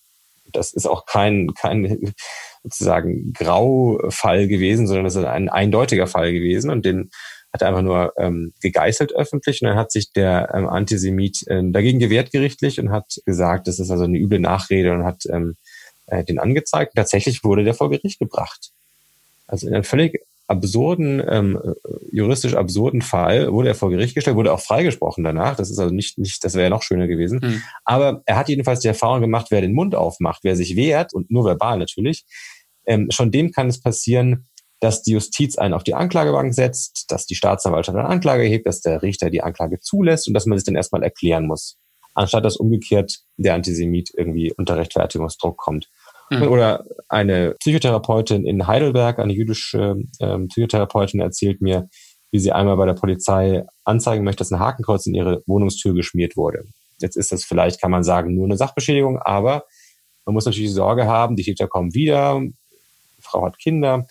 Das ist auch kein, kein sozusagen Graufall gewesen, sondern das ist ein eindeutiger Fall gewesen und den hat er einfach nur ähm, gegeißelt öffentlich und dann hat sich der ähm, Antisemit äh, dagegen gewehrt gerichtlich und hat gesagt, das ist also eine üble Nachrede und hat ähm, äh, den angezeigt. Tatsächlich wurde der vor Gericht gebracht. Also in einem völlig absurden, ähm, juristisch absurden Fall wurde er vor Gericht gestellt, wurde auch freigesprochen danach. Das ist also nicht, nicht das wäre ja noch schöner gewesen. Mhm. Aber er hat jedenfalls die Erfahrung gemacht, wer den Mund aufmacht, wer sich wehrt, und nur verbal natürlich, ähm, schon dem kann es passieren, dass die Justiz einen auf die Anklagebank setzt, dass die Staatsanwaltschaft eine Anklage hebt, dass der Richter die Anklage zulässt und dass man sich dann erstmal erklären muss, anstatt dass umgekehrt der Antisemit irgendwie unter Rechtfertigungsdruck kommt. Mhm. Oder eine Psychotherapeutin in Heidelberg, eine jüdische ähm, Psychotherapeutin, erzählt mir, wie sie einmal bei der Polizei anzeigen möchte, dass ein Hakenkreuz in ihre Wohnungstür geschmiert wurde. Jetzt ist das vielleicht, kann man sagen, nur eine Sachbeschädigung, aber man muss natürlich Sorge haben, die Täter kommen wieder, Frau hat Kinder,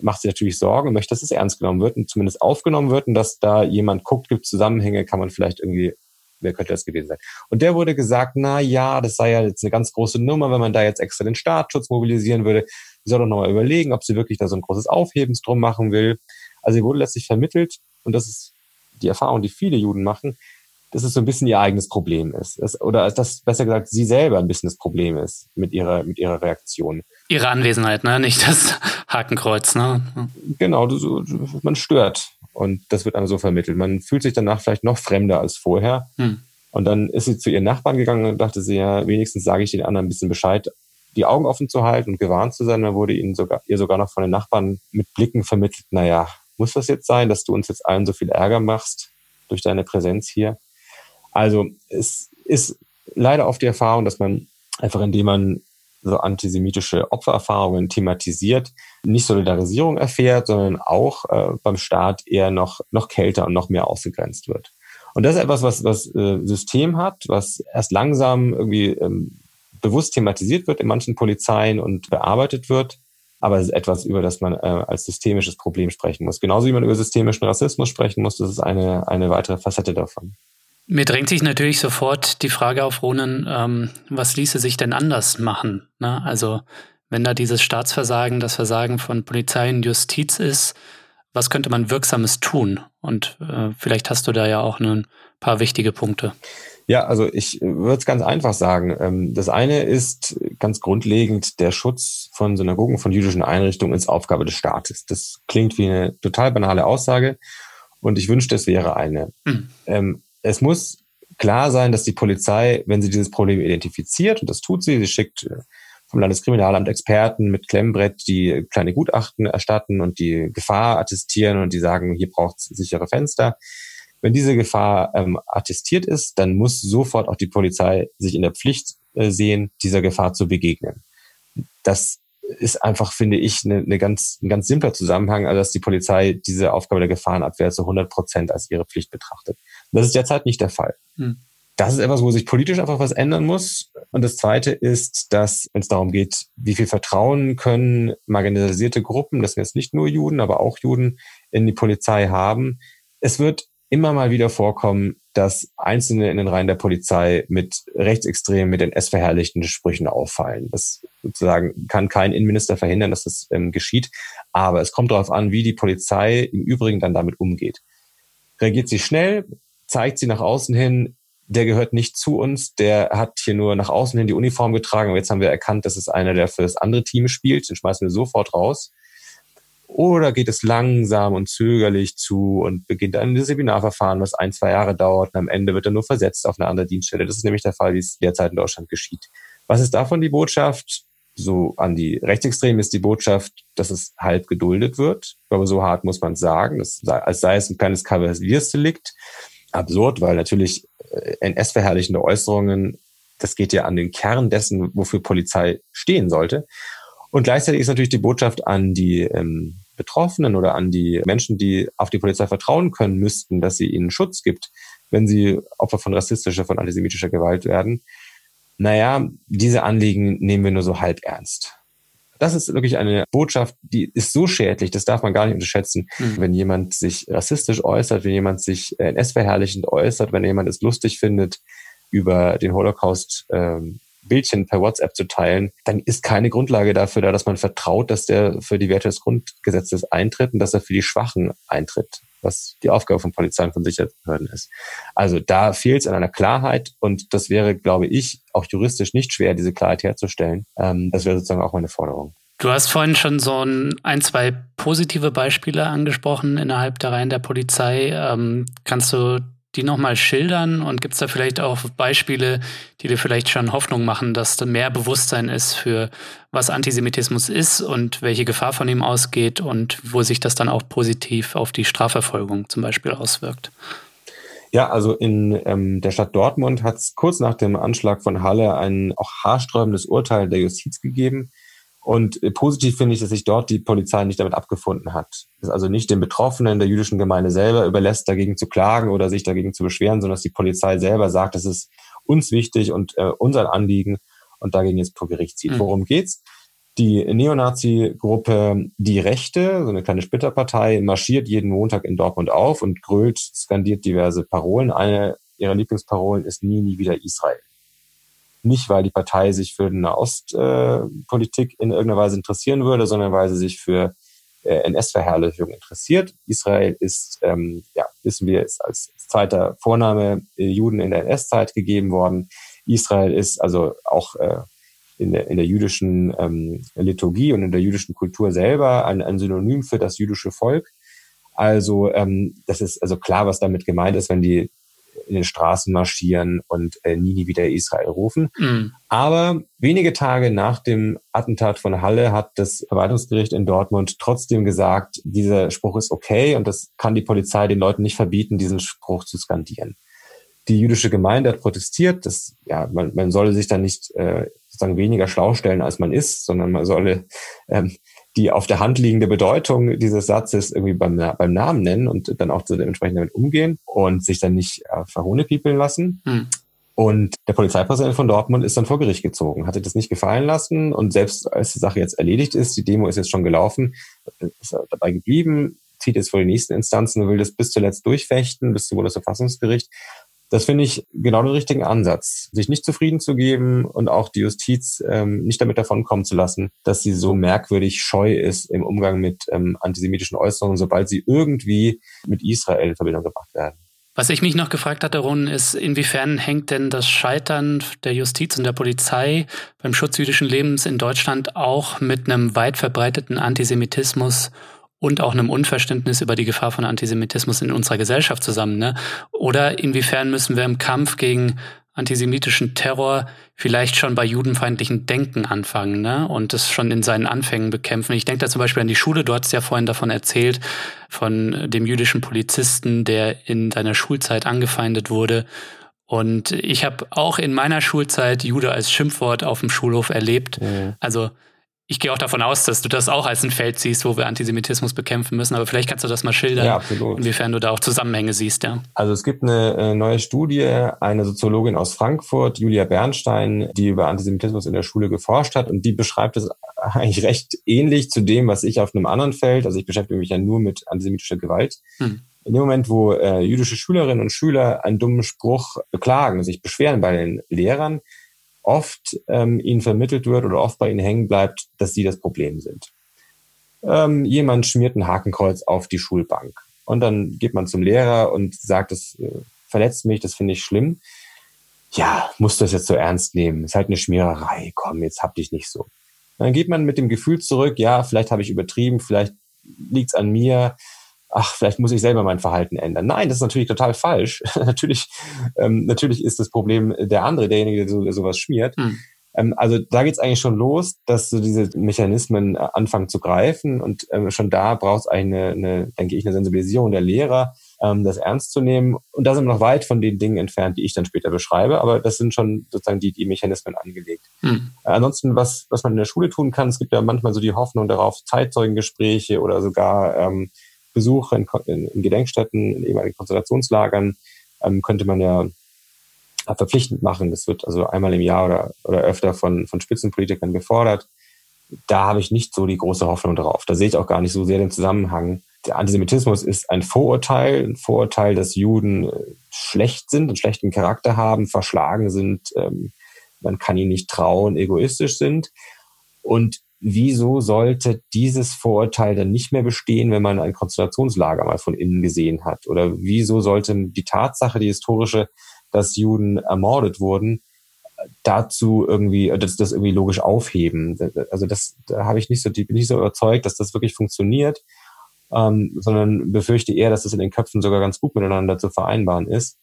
macht sich natürlich Sorgen möchte, dass es ernst genommen wird und zumindest aufgenommen wird und dass da jemand guckt, gibt Zusammenhänge, kann man vielleicht irgendwie, wer könnte das gewesen sein? Und der wurde gesagt, na ja, das sei ja jetzt eine ganz große Nummer, wenn man da jetzt extra den Staatsschutz mobilisieren würde. Sie soll doch nochmal überlegen, ob sie wirklich da so ein großes Aufhebens drum machen will. Also sie wurde letztlich vermittelt und das ist die Erfahrung, die viele Juden machen, dass es so ein bisschen ihr eigenes Problem ist. Es, oder dass besser gesagt sie selber ein bisschen das Problem ist mit ihrer, mit ihrer Reaktion. Ihre Anwesenheit, ne? Nicht das Hakenkreuz, ne? Genau, du, du, man stört. Und das wird einem so vermittelt. Man fühlt sich danach vielleicht noch fremder als vorher. Hm. Und dann ist sie zu ihren Nachbarn gegangen und dachte sie, ja, wenigstens sage ich den anderen ein bisschen Bescheid, die Augen offen zu halten und gewarnt zu sein. Dann wurde ihnen sogar, ihr sogar noch von den Nachbarn mit Blicken vermittelt, naja, muss das jetzt sein, dass du uns jetzt allen so viel Ärger machst durch deine Präsenz hier? Also es ist leider oft die Erfahrung, dass man einfach indem man so antisemitische Opfererfahrungen thematisiert, nicht Solidarisierung erfährt, sondern auch äh, beim Staat eher noch, noch kälter und noch mehr ausgegrenzt wird. Und das ist etwas, was, was äh, System hat, was erst langsam irgendwie ähm, bewusst thematisiert wird in manchen Polizeien und bearbeitet wird. Aber es ist etwas, über das man äh, als systemisches Problem sprechen muss. Genauso wie man über systemischen Rassismus sprechen muss, das ist eine, eine weitere Facette davon. Mir drängt sich natürlich sofort die Frage auf, Ronen, ähm, was ließe sich denn anders machen? Ne? Also wenn da dieses Staatsversagen, das Versagen von Polizei und Justiz ist, was könnte man Wirksames tun? Und äh, vielleicht hast du da ja auch ein paar wichtige Punkte. Ja, also ich würde es ganz einfach sagen. Ähm, das eine ist ganz grundlegend der Schutz von Synagogen, von jüdischen Einrichtungen ist Aufgabe des Staates. Das klingt wie eine total banale Aussage und ich wünschte, es wäre eine. Mhm es muss klar sein, dass die Polizei, wenn sie dieses Problem identifiziert, und das tut sie, sie schickt äh, vom Landeskriminalamt Experten mit Klemmbrett, die kleine Gutachten erstatten und die Gefahr attestieren und die sagen, hier braucht es sichere Fenster. Wenn diese Gefahr ähm, attestiert ist, dann muss sofort auch die Polizei sich in der Pflicht äh, sehen, dieser Gefahr zu begegnen. Das ist einfach, finde ich, eine, eine ganz, ein ganz simpler Zusammenhang, also dass die Polizei diese Aufgabe der Gefahrenabwehr zu 100 Prozent als ihre Pflicht betrachtet. Das ist derzeit nicht der Fall. Hm. Das ist etwas, wo sich politisch einfach was ändern muss. Und das Zweite ist, dass, wenn es darum geht, wie viel Vertrauen können marginalisierte Gruppen, das sind jetzt nicht nur Juden, aber auch Juden, in die Polizei haben. Es wird immer mal wieder vorkommen, dass Einzelne in den Reihen der Polizei mit rechtsextremen, mit den S-verherrlichten Sprüchen auffallen. Das sozusagen kann kein Innenminister verhindern, dass das ähm, geschieht. Aber es kommt darauf an, wie die Polizei im Übrigen dann damit umgeht. Reagiert sie schnell, zeigt sie nach außen hin, der gehört nicht zu uns, der hat hier nur nach außen hin die Uniform getragen, aber jetzt haben wir erkannt, das ist einer, der für das andere Team spielt, den schmeißen wir sofort raus. Oder geht es langsam und zögerlich zu und beginnt ein Seminarverfahren, was ein, zwei Jahre dauert und am Ende wird er nur versetzt auf eine andere Dienststelle. Das ist nämlich der Fall, wie es derzeit in Deutschland geschieht. Was ist davon die Botschaft? So an die Rechtsextremen ist die Botschaft, dass es halb geduldet wird. Glaube, so hart muss man sagen, dass, als sei es ein kleines Kavaliersdelikt absurd, weil natürlich äh, NS-verherrlichende Äußerungen, das geht ja an den Kern dessen, wofür Polizei stehen sollte. Und gleichzeitig ist natürlich die Botschaft an die ähm, Betroffenen oder an die Menschen, die auf die Polizei vertrauen können müssten, dass sie ihnen Schutz gibt, wenn sie Opfer von rassistischer, von antisemitischer Gewalt werden. Naja, diese Anliegen nehmen wir nur so halb ernst. Das ist wirklich eine Botschaft, die ist so schädlich, das darf man gar nicht unterschätzen. Mhm. Wenn jemand sich rassistisch äußert, wenn jemand sich NS-verherrlichend äußert, wenn jemand es lustig findet, über den Holocaust ähm, Bildchen per WhatsApp zu teilen, dann ist keine Grundlage dafür da, dass man vertraut, dass der für die Werte des Grundgesetzes eintritt und dass er für die Schwachen eintritt, was die Aufgabe von Polizei und von Sicherheitsbehörden ist. Also da fehlt es an einer Klarheit und das wäre, glaube ich, auch juristisch nicht schwer, diese Klarheit herzustellen. Ähm, das wäre sozusagen auch meine Forderung. Du hast vorhin schon so ein, ein, zwei positive Beispiele angesprochen innerhalb der Reihen der Polizei. Ähm, kannst du die nochmal schildern und gibt es da vielleicht auch Beispiele, die dir vielleicht schon Hoffnung machen, dass da mehr Bewusstsein ist für was Antisemitismus ist und welche Gefahr von ihm ausgeht und wo sich das dann auch positiv auf die Strafverfolgung zum Beispiel auswirkt? Ja, also in ähm, der Stadt Dortmund hat es kurz nach dem Anschlag von Halle ein auch haarsträubendes Urteil der Justiz gegeben, und äh, positiv finde ich, dass sich dort die Polizei nicht damit abgefunden hat. Dass also nicht den Betroffenen der jüdischen Gemeinde selber überlässt, dagegen zu klagen oder sich dagegen zu beschweren, sondern dass die Polizei selber sagt, das ist uns wichtig und äh, unser Anliegen und dagegen jetzt vor Gericht zieht. Mhm. Worum geht's? Die Neonazi-Gruppe Die Rechte, so eine kleine Splitterpartei, marschiert jeden Montag in Dortmund auf und grölt, skandiert diverse Parolen. Eine ihrer Lieblingsparolen ist nie, nie wieder Israel. Nicht, weil die Partei sich für eine Ostpolitik in irgendeiner Weise interessieren würde, sondern weil sie sich für äh, NS-Verherrlichung interessiert. Israel ist, ähm, ja, wissen wir, ist als zweiter Vorname äh, Juden in der NS-Zeit gegeben worden. Israel ist also auch äh, in, der, in der jüdischen ähm, Liturgie und in der jüdischen Kultur selber ein, ein Synonym für das jüdische Volk. Also ähm, das ist also klar, was damit gemeint ist, wenn die in den Straßen marschieren und äh, nie, nie wieder Israel rufen. Mhm. Aber wenige Tage nach dem Attentat von Halle hat das Verwaltungsgericht in Dortmund trotzdem gesagt, dieser Spruch ist okay und das kann die Polizei den Leuten nicht verbieten, diesen Spruch zu skandieren. Die jüdische Gemeinde hat protestiert, dass ja, man, man solle sich dann nicht äh, sozusagen weniger schlau stellen, als man ist, sondern man solle ähm, die auf der Hand liegende Bedeutung dieses Satzes irgendwie beim, beim Namen nennen und dann auch dementsprechend damit umgehen und sich dann nicht äh, verhohnepiepeln lassen. Hm. Und der Polizeipräsident von Dortmund ist dann vor Gericht gezogen, hatte das nicht gefallen lassen und selbst als die Sache jetzt erledigt ist, die Demo ist jetzt schon gelaufen, ist er dabei geblieben, zieht jetzt vor die nächsten Instanzen und will das bis zuletzt durchfechten, bis zum Bundesverfassungsgericht. Das finde ich genau den richtigen Ansatz, sich nicht zufrieden zu geben und auch die Justiz ähm, nicht damit davonkommen zu lassen, dass sie so merkwürdig scheu ist im Umgang mit ähm, antisemitischen Äußerungen, sobald sie irgendwie mit Israel in Verbindung gebracht werden. Was ich mich noch gefragt hatte, Ron, ist, inwiefern hängt denn das Scheitern der Justiz und der Polizei beim Schutz jüdischen Lebens in Deutschland auch mit einem weit verbreiteten Antisemitismus und auch einem Unverständnis über die Gefahr von Antisemitismus in unserer Gesellschaft zusammen. Ne? Oder inwiefern müssen wir im Kampf gegen antisemitischen Terror vielleicht schon bei judenfeindlichen Denken anfangen ne? und das schon in seinen Anfängen bekämpfen. Ich denke da zum Beispiel an die Schule, du hast ja vorhin davon erzählt, von dem jüdischen Polizisten, der in seiner Schulzeit angefeindet wurde. Und ich habe auch in meiner Schulzeit Jude als Schimpfwort auf dem Schulhof erlebt. Mhm. Also ich gehe auch davon aus, dass du das auch als ein Feld siehst, wo wir Antisemitismus bekämpfen müssen. Aber vielleicht kannst du das mal schildern, ja, inwiefern du da auch Zusammenhänge siehst. Ja. Also es gibt eine äh, neue Studie, eine Soziologin aus Frankfurt, Julia Bernstein, die über Antisemitismus in der Schule geforscht hat und die beschreibt es (laughs) eigentlich recht ähnlich zu dem, was ich auf einem anderen Feld, also ich beschäftige mich ja nur mit antisemitischer Gewalt. Hm. In dem Moment, wo äh, jüdische Schülerinnen und Schüler einen dummen Spruch beklagen, sich beschweren bei den Lehrern, oft ähm, ihnen vermittelt wird oder oft bei ihnen hängen bleibt, dass sie das Problem sind. Ähm, jemand schmiert ein Hakenkreuz auf die Schulbank und dann geht man zum Lehrer und sagt, das äh, verletzt mich, das finde ich schlimm. Ja, musst du das jetzt so ernst nehmen? Ist halt eine Schmiererei. Komm, jetzt hab dich nicht so. Dann geht man mit dem Gefühl zurück, ja, vielleicht habe ich übertrieben, vielleicht liegt's an mir, ach, vielleicht muss ich selber mein Verhalten ändern. Nein, das ist natürlich total falsch. (laughs) natürlich, ähm, natürlich ist das Problem der andere, derjenige, der, so, der sowas schmiert. Hm. Ähm, also da geht's eigentlich schon los, dass so diese Mechanismen äh, anfangen zu greifen und ähm, schon da braucht es eigentlich eine, eine, denke ich, eine Sensibilisierung der Lehrer, ähm, das ernst zu nehmen. Und da sind wir noch weit von den Dingen entfernt, die ich dann später beschreibe, aber das sind schon sozusagen die, die Mechanismen angelegt. Hm. Äh, ansonsten, was, was man in der Schule tun kann, es gibt ja manchmal so die Hoffnung darauf, Zeitzeugengespräche oder sogar ähm, Besuche in, in, in Gedenkstätten, in ehemaligen Konzentrationslagern, ähm, könnte man ja verpflichtend machen. Das wird also einmal im Jahr oder, oder öfter von, von Spitzenpolitikern gefordert. Da habe ich nicht so die große Hoffnung darauf. Da sehe ich auch gar nicht so sehr den Zusammenhang. Der Antisemitismus ist ein Vorurteil, ein Vorurteil, dass Juden äh, schlecht sind, einen schlechten Charakter haben, verschlagen sind, ähm, man kann ihnen nicht trauen, egoistisch sind. Und wieso sollte dieses Vorurteil dann nicht mehr bestehen, wenn man ein Konzentrationslager mal von innen gesehen hat? Oder wieso sollte die Tatsache, die historische, dass Juden ermordet wurden, dazu irgendwie, das, das irgendwie logisch aufheben? Also das, da habe ich nicht so, bin nicht so überzeugt, dass das wirklich funktioniert, ähm, sondern befürchte eher, dass das in den Köpfen sogar ganz gut miteinander zu vereinbaren ist.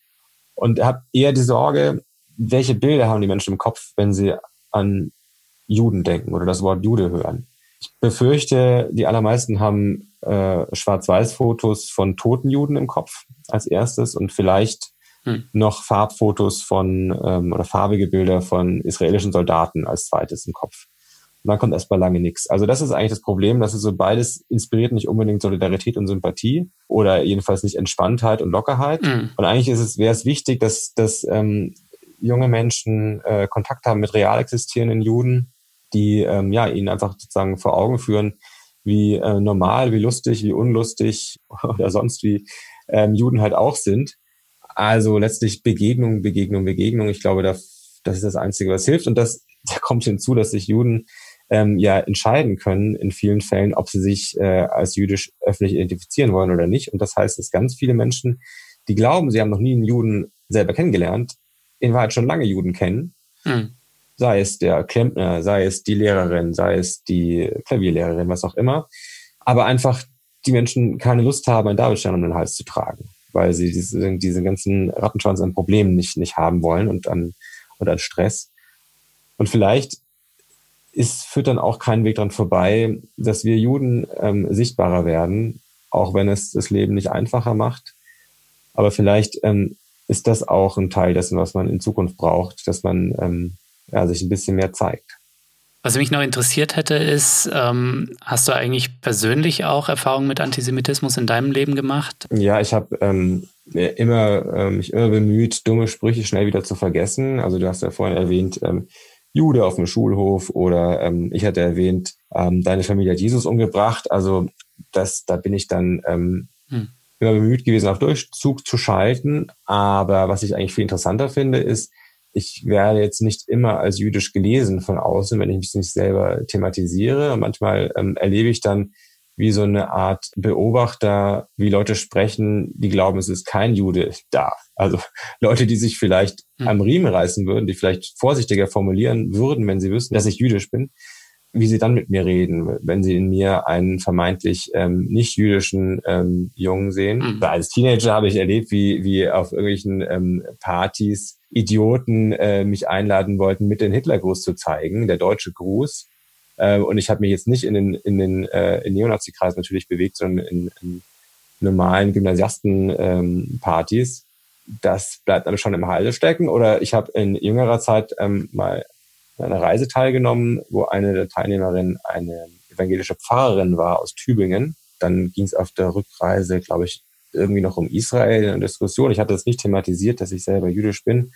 Und habe eher die Sorge, welche Bilder haben die Menschen im Kopf, wenn sie an Juden denken oder das Wort Jude hören. Ich befürchte, die allermeisten haben äh, Schwarz-Weiß-Fotos von toten Juden im Kopf als erstes und vielleicht hm. noch Farbfotos von ähm, oder farbige Bilder von israelischen Soldaten als zweites im Kopf. Und dann kommt erstmal lange nichts. Also das ist eigentlich das Problem, dass es so beides inspiriert nicht unbedingt Solidarität und Sympathie oder jedenfalls nicht Entspanntheit und Lockerheit. Mhm. Und eigentlich ist es, wäre es wichtig, dass, dass ähm, junge Menschen äh, Kontakt haben mit real existierenden Juden, die ähm, ja ihnen einfach sozusagen vor Augen führen, wie äh, normal, wie lustig, wie unlustig (laughs) oder sonst wie ähm, Juden halt auch sind. Also letztlich Begegnung, Begegnung, Begegnung. Ich glaube, das, das ist das Einzige, was hilft. Und das da kommt hinzu, dass sich Juden ähm, ja entscheiden können in vielen Fällen, ob sie sich äh, als jüdisch öffentlich identifizieren wollen oder nicht. Und das heißt, dass ganz viele Menschen, die glauben, sie haben noch nie einen Juden selber kennengelernt, in Wahrheit schon lange Juden kennen. Hm sei es der Klempner, sei es die Lehrerin, sei es die Klavierlehrerin, was auch immer, aber einfach die Menschen keine Lust haben, einen Davidstern um den Hals zu tragen, weil sie diese, diesen ganzen Rattenschwanz an Problemen nicht, nicht haben wollen und an, und an Stress. Und vielleicht ist, führt dann auch kein Weg dran vorbei, dass wir Juden ähm, sichtbarer werden, auch wenn es das Leben nicht einfacher macht. Aber vielleicht ähm, ist das auch ein Teil dessen, was man in Zukunft braucht, dass man ähm, ja, sich ein bisschen mehr zeigt. Was mich noch interessiert hätte, ist, ähm, hast du eigentlich persönlich auch Erfahrungen mit Antisemitismus in deinem Leben gemacht? Ja, ich habe ähm, immer ähm, mich immer bemüht, dumme Sprüche schnell wieder zu vergessen. Also du hast ja vorhin erwähnt, ähm, Jude auf dem Schulhof oder ähm, ich hatte erwähnt, ähm, deine Familie hat Jesus umgebracht. Also das, da bin ich dann hm. immer bemüht gewesen, auf Durchzug zu schalten. Aber was ich eigentlich viel interessanter finde, ist, ich werde jetzt nicht immer als jüdisch gelesen von außen, wenn ich mich nicht selber thematisiere. Und manchmal ähm, erlebe ich dann wie so eine Art Beobachter, wie Leute sprechen, die glauben, es ist kein Jude da. Also (laughs) Leute, die sich vielleicht hm. am Riemen reißen würden, die vielleicht vorsichtiger formulieren würden, wenn sie wüssten, dass ich jüdisch bin wie sie dann mit mir reden, wenn sie in mir einen vermeintlich ähm, nicht jüdischen ähm, Jungen sehen. Mhm. Als Teenager habe ich erlebt, wie, wie auf irgendwelchen ähm, Partys Idioten äh, mich einladen wollten, mit den Hitlergruß zu zeigen, der deutsche Gruß. Äh, und ich habe mich jetzt nicht in den, in den äh, in Neonazi-Kreis natürlich bewegt, sondern in, in normalen Gymnasiasten-Partys. Ähm, das bleibt dann schon im Halse stecken. Oder ich habe in jüngerer Zeit ähm, mal einer Reise teilgenommen, wo eine der Teilnehmerinnen eine evangelische Pfarrerin war aus Tübingen. Dann ging es auf der Rückreise, glaube ich, irgendwie noch um Israel in der Diskussion. Ich hatte das nicht thematisiert, dass ich selber jüdisch bin.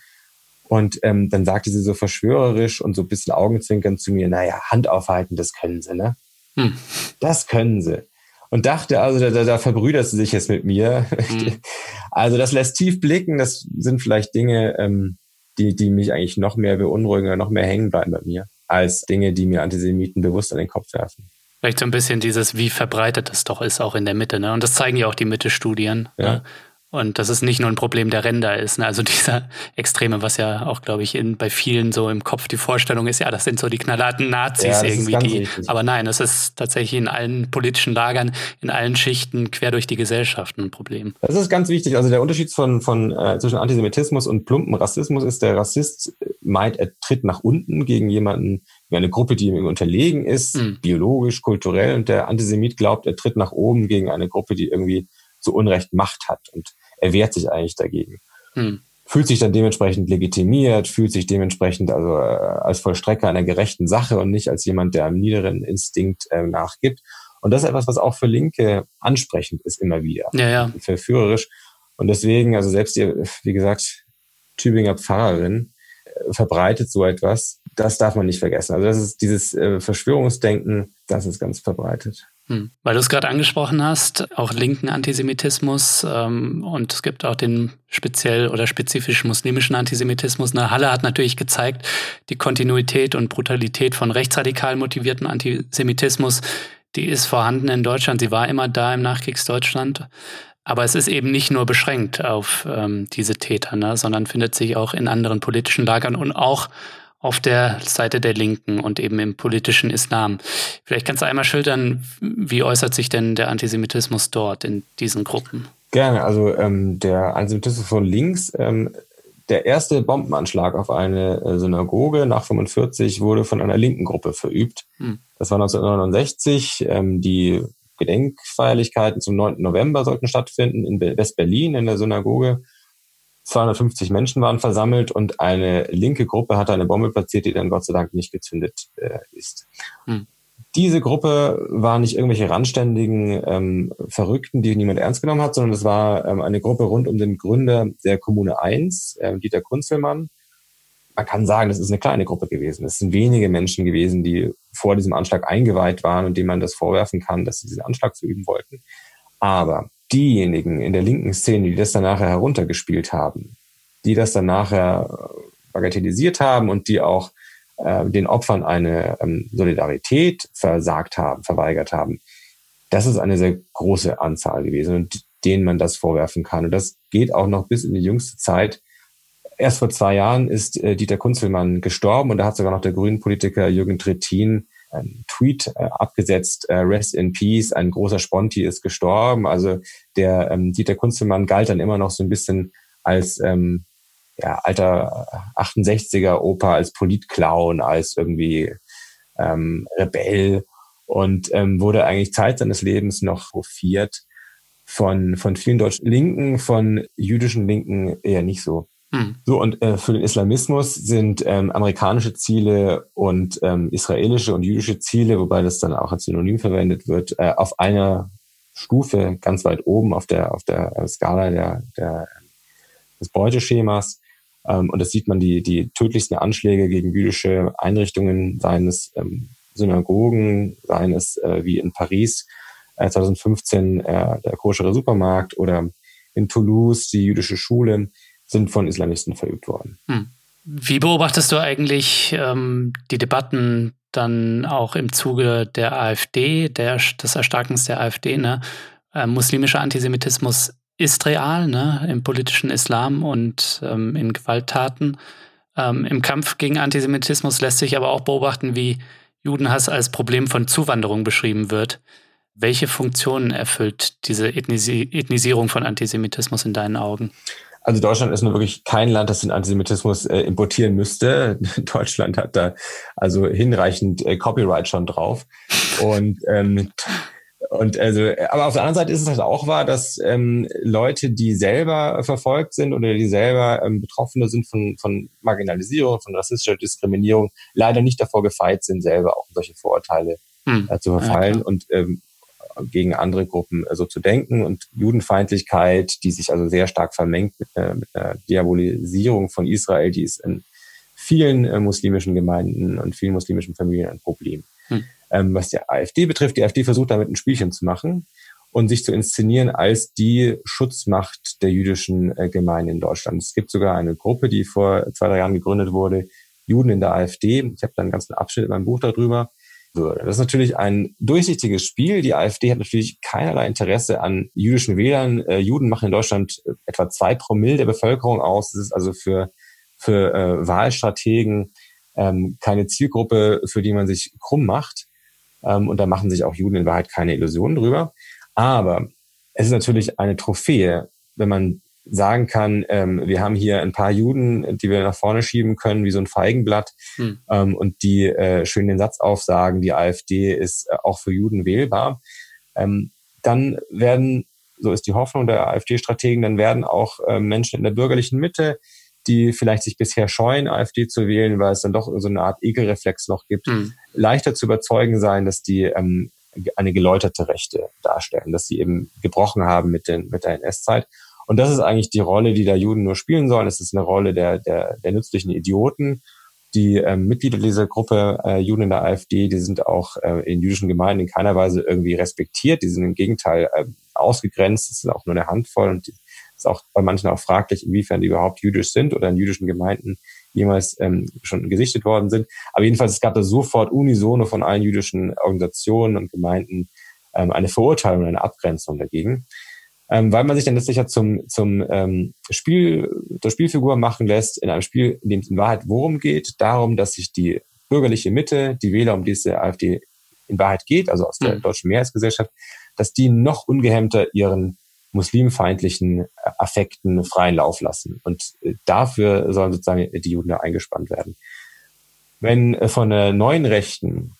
Und ähm, dann sagte sie so verschwörerisch und so ein bisschen augenzwinkernd zu mir, naja, Hand aufhalten, das können sie, ne? Hm. Das können sie. Und dachte also, da, da, da verbrüdert sie sich jetzt mit mir. Hm. (laughs) Also das lässt tief blicken, das sind vielleicht Dinge, ähm, die, die mich eigentlich noch mehr beunruhigen oder noch mehr hängen bleiben bei mir, als Dinge, die mir Antisemiten bewusst an den Kopf werfen. Vielleicht so ein bisschen dieses, wie verbreitet es doch ist, auch in der Mitte. Ne? Und das zeigen ja auch die Mitte-Studien. Ja. Ne? Und dass es nicht nur ein Problem der Ränder ist. Ne? Also (laughs) dieser Extreme, was ja auch, glaube ich, in, bei vielen so im Kopf die Vorstellung ist, ja, das sind so die knallharten Nazis ja, irgendwie. Die, aber nein, es ist tatsächlich in allen politischen Lagern, in allen Schichten, quer durch die Gesellschaft ein Problem. Das ist ganz wichtig. Also der Unterschied von, von äh, zwischen Antisemitismus und plumpen Rassismus ist, der Rassist meint, er tritt nach unten gegen jemanden, eine Gruppe, die ihm unterlegen ist, mhm. biologisch, kulturell. Und der Antisemit glaubt, er tritt nach oben gegen eine Gruppe, die irgendwie zu Unrecht Macht hat. Und er wehrt sich eigentlich dagegen. Hm. Fühlt sich dann dementsprechend legitimiert, fühlt sich dementsprechend also äh, als Vollstrecker einer gerechten Sache und nicht als jemand, der einem niederen Instinkt äh, nachgibt. Und das ist etwas, was auch für Linke ansprechend ist immer wieder. Ja, ja. Verführerisch. Und deswegen, also selbst ihr, wie gesagt, Tübinger Pfarrerin verbreitet so etwas. Das darf man nicht vergessen. Also das ist dieses äh, Verschwörungsdenken, das ist ganz verbreitet. Hm. Weil du es gerade angesprochen hast, auch linken Antisemitismus ähm, und es gibt auch den speziell oder spezifisch muslimischen Antisemitismus. Na, Halle hat natürlich gezeigt, die Kontinuität und Brutalität von rechtsradikal motivierten Antisemitismus, die ist vorhanden in Deutschland. Sie war immer da im Nachkriegsdeutschland. Aber es ist eben nicht nur beschränkt auf ähm, diese Täter, ne, sondern findet sich auch in anderen politischen Lagern und auch auf der Seite der Linken und eben im politischen Islam. Vielleicht kannst du einmal schildern, wie äußert sich denn der Antisemitismus dort in diesen Gruppen? Gerne. Also ähm, der Antisemitismus von links, ähm, der erste Bombenanschlag auf eine äh, Synagoge nach 45 wurde von einer linken Gruppe verübt. Hm. Das war 1969. Ähm, die Gedenkfeierlichkeiten zum 9. November sollten stattfinden in West-Berlin in der Synagoge. 250 Menschen waren versammelt und eine linke Gruppe hatte eine Bombe platziert, die dann Gott sei Dank nicht gezündet äh, ist. Hm. Diese Gruppe war nicht irgendwelche randständigen ähm, Verrückten, die niemand ernst genommen hat, sondern es war ähm, eine Gruppe rund um den Gründer der Kommune 1, äh, Dieter Kunzelmann. Man kann sagen, das ist eine kleine Gruppe gewesen. Es sind wenige Menschen gewesen, die vor diesem Anschlag eingeweiht waren und denen man das vorwerfen kann, dass sie diesen Anschlag verüben wollten. Aber diejenigen in der linken Szene, die das dann nachher heruntergespielt haben, die das dann nachher äh, bagatellisiert haben und die auch äh, den Opfern eine ähm, Solidarität versagt haben, verweigert haben, das ist eine sehr große Anzahl gewesen und denen man das vorwerfen kann. Und das geht auch noch bis in die jüngste Zeit. Erst vor zwei Jahren ist äh, Dieter Kunzelmann gestorben und da hat sogar noch der grünen Politiker Jürgen Trittin ein Tweet äh, abgesetzt, äh, Rest in Peace, ein großer Sponti ist gestorben. Also der ähm, Dieter Kunzelmann galt dann immer noch so ein bisschen als ähm, ja, alter 68er Opa, als Politclown, als irgendwie ähm, Rebell und ähm, wurde eigentlich Zeit seines Lebens noch hofiert von, von vielen deutschen Linken, von jüdischen Linken eher nicht so. Hm. So, und äh, für den Islamismus sind ähm, amerikanische Ziele und ähm, israelische und jüdische Ziele, wobei das dann auch als Synonym verwendet wird, äh, auf einer Stufe ganz weit oben auf der, auf der Skala der, der, des Beuteschemas. Ähm, und das sieht man die, die tödlichsten Anschläge gegen jüdische Einrichtungen, seien es ähm, Synagogen, seien es äh, wie in Paris äh, 2015 äh, der koschere Supermarkt oder in Toulouse die jüdische Schule, sind von Islamisten verübt worden. Hm. Wie beobachtest du eigentlich ähm, die Debatten dann auch im Zuge der AfD, der, des Erstarkens der AfD? Ne? Äh, muslimischer Antisemitismus ist real ne? im politischen Islam und ähm, in Gewalttaten. Ähm, Im Kampf gegen Antisemitismus lässt sich aber auch beobachten, wie Judenhass als Problem von Zuwanderung beschrieben wird. Welche Funktionen erfüllt diese Ethnisi Ethnisierung von Antisemitismus in deinen Augen? Also Deutschland ist nur wirklich kein Land, das den Antisemitismus äh, importieren müsste. (laughs) Deutschland hat da also hinreichend äh, Copyright schon drauf. Und ähm, und also, aber auf der anderen Seite ist es halt auch wahr, dass ähm, Leute, die selber verfolgt sind oder die selber ähm, Betroffene sind von, von Marginalisierung, von rassistischer Diskriminierung, leider nicht davor gefeit sind, selber auch solche Vorurteile hm. äh, zu verfallen ja, und ähm, gegen andere Gruppen äh, so zu denken. Und Judenfeindlichkeit, die sich also sehr stark vermengt mit, äh, mit einer Diabolisierung von Israel, die ist in vielen äh, muslimischen Gemeinden und vielen muslimischen Familien ein Problem. Hm. Ähm, was die AfD betrifft, die AfD versucht damit ein Spielchen zu machen und sich zu inszenieren als die Schutzmacht der jüdischen äh, Gemeinde in Deutschland. Es gibt sogar eine Gruppe, die vor zwei, drei Jahren gegründet wurde, Juden in der AfD. Ich habe da einen ganzen Abschnitt in meinem Buch darüber. Das ist natürlich ein durchsichtiges Spiel. Die AfD hat natürlich keinerlei Interesse an jüdischen Wählern. Äh, Juden machen in Deutschland etwa zwei Promille der Bevölkerung aus. Das ist also für, für äh, Wahlstrategen ähm, keine Zielgruppe, für die man sich krumm macht. Ähm, und da machen sich auch Juden in Wahrheit keine Illusionen drüber. Aber es ist natürlich eine Trophäe, wenn man sagen kann, ähm, wir haben hier ein paar Juden, die wir nach vorne schieben können, wie so ein Feigenblatt, hm. ähm, und die äh, schön den Satz aufsagen, die AfD ist äh, auch für Juden wählbar, ähm, dann werden, so ist die Hoffnung der AfD-Strategen, dann werden auch äh, Menschen in der bürgerlichen Mitte die vielleicht sich bisher scheuen, AfD zu wählen, weil es dann doch so eine Art Ekelreflex noch gibt, mhm. leichter zu überzeugen sein, dass die ähm, eine geläuterte Rechte darstellen, dass sie eben gebrochen haben mit, den, mit der NS-Zeit. Und das ist eigentlich die Rolle, die da Juden nur spielen sollen. Es ist eine Rolle der, der, der nützlichen Idioten. Die ähm, Mitglieder dieser Gruppe äh, Juden in der AfD, die sind auch äh, in jüdischen Gemeinden in keiner Weise irgendwie respektiert. Die sind im Gegenteil äh, ausgegrenzt. Es ist auch nur eine Handvoll und die ist auch bei manchen auch fraglich, inwiefern die überhaupt jüdisch sind oder in jüdischen Gemeinden jemals ähm, schon gesichtet worden sind. Aber jedenfalls, es gab da sofort unisono von allen jüdischen Organisationen und Gemeinden ähm, eine Verurteilung, eine Abgrenzung dagegen. Ähm, weil man sich dann letztlich ja zum, zum ähm, Spiel, der Spielfigur machen lässt, in einem Spiel, in dem es in Wahrheit worum geht, darum, dass sich die bürgerliche Mitte, die Wähler, um die es der AfD in Wahrheit geht, also aus der mhm. deutschen Mehrheitsgesellschaft, dass die noch ungehemmter ihren muslimfeindlichen äh, Affekten freien Lauf lassen. Und äh, dafür sollen sozusagen die Juden da eingespannt werden. Wenn äh, von der neuen Rechten,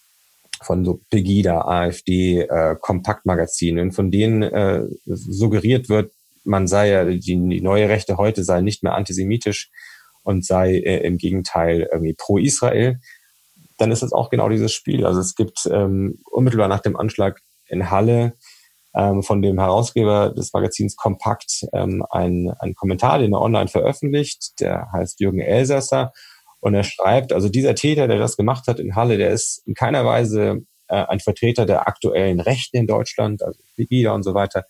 von so Pegida, AfD, äh, Kompaktmagazinen, von denen äh, suggeriert wird, man sei ja, die, die neue Rechte heute sei nicht mehr antisemitisch und sei äh, im Gegenteil irgendwie pro Israel, dann ist das auch genau dieses Spiel. Also es gibt ähm, unmittelbar nach dem Anschlag in Halle ähm, von dem Herausgeber des Magazins Kompakt ähm, ein, ein Kommentar, den er online veröffentlicht. Der heißt Jürgen Elsasser. Und er schreibt, also dieser Täter, der das gemacht hat in Halle, der ist in keiner Weise äh, ein Vertreter der aktuellen Rechten in Deutschland, also Pegida und so weiter.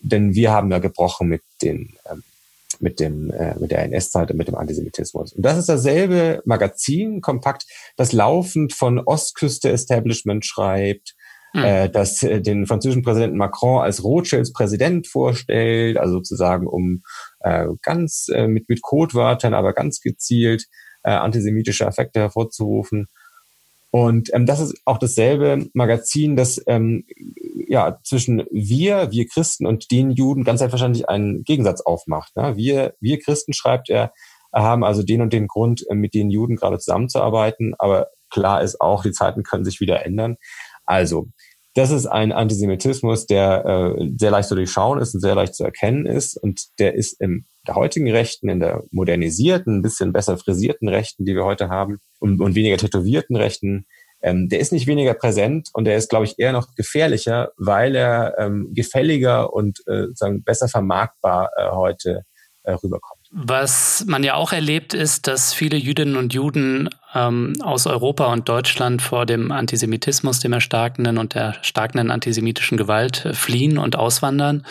Denn wir haben ja gebrochen mit den ähm, mit dem äh, mit der NS-Zeit und mit dem Antisemitismus. Und das ist dasselbe Magazin, kompakt, das laufend von Ostküste Establishment schreibt, hm. äh, das äh, den französischen Präsidenten Macron als Rothschilds Präsident vorstellt, also sozusagen um äh, ganz äh, mit, mit Codewörtern, aber ganz gezielt äh, antisemitische Effekte hervorzurufen. Und ähm, das ist auch dasselbe Magazin, das ähm, ja zwischen wir, wir Christen und den Juden ganz selbstverständlich einen Gegensatz aufmacht. Ne? Wir, wir Christen, schreibt er, haben also den und den Grund, äh, mit den Juden gerade zusammenzuarbeiten. Aber klar ist auch, die Zeiten können sich wieder ändern. Also, das ist ein Antisemitismus, der äh, sehr leicht zu durchschauen ist und sehr leicht zu erkennen ist. Und der ist im der heutigen Rechten, in der modernisierten, ein bisschen besser frisierten Rechten, die wir heute haben, und, und weniger tätowierten Rechten, ähm, der ist nicht weniger präsent und der ist, glaube ich, eher noch gefährlicher, weil er ähm, gefälliger und äh, sagen besser vermarktbar äh, heute äh, rüberkommt. Was man ja auch erlebt, ist, dass viele Jüdinnen und Juden ähm, aus Europa und Deutschland vor dem Antisemitismus, dem erstarkenden und der starkenden antisemitischen Gewalt äh, fliehen und auswandern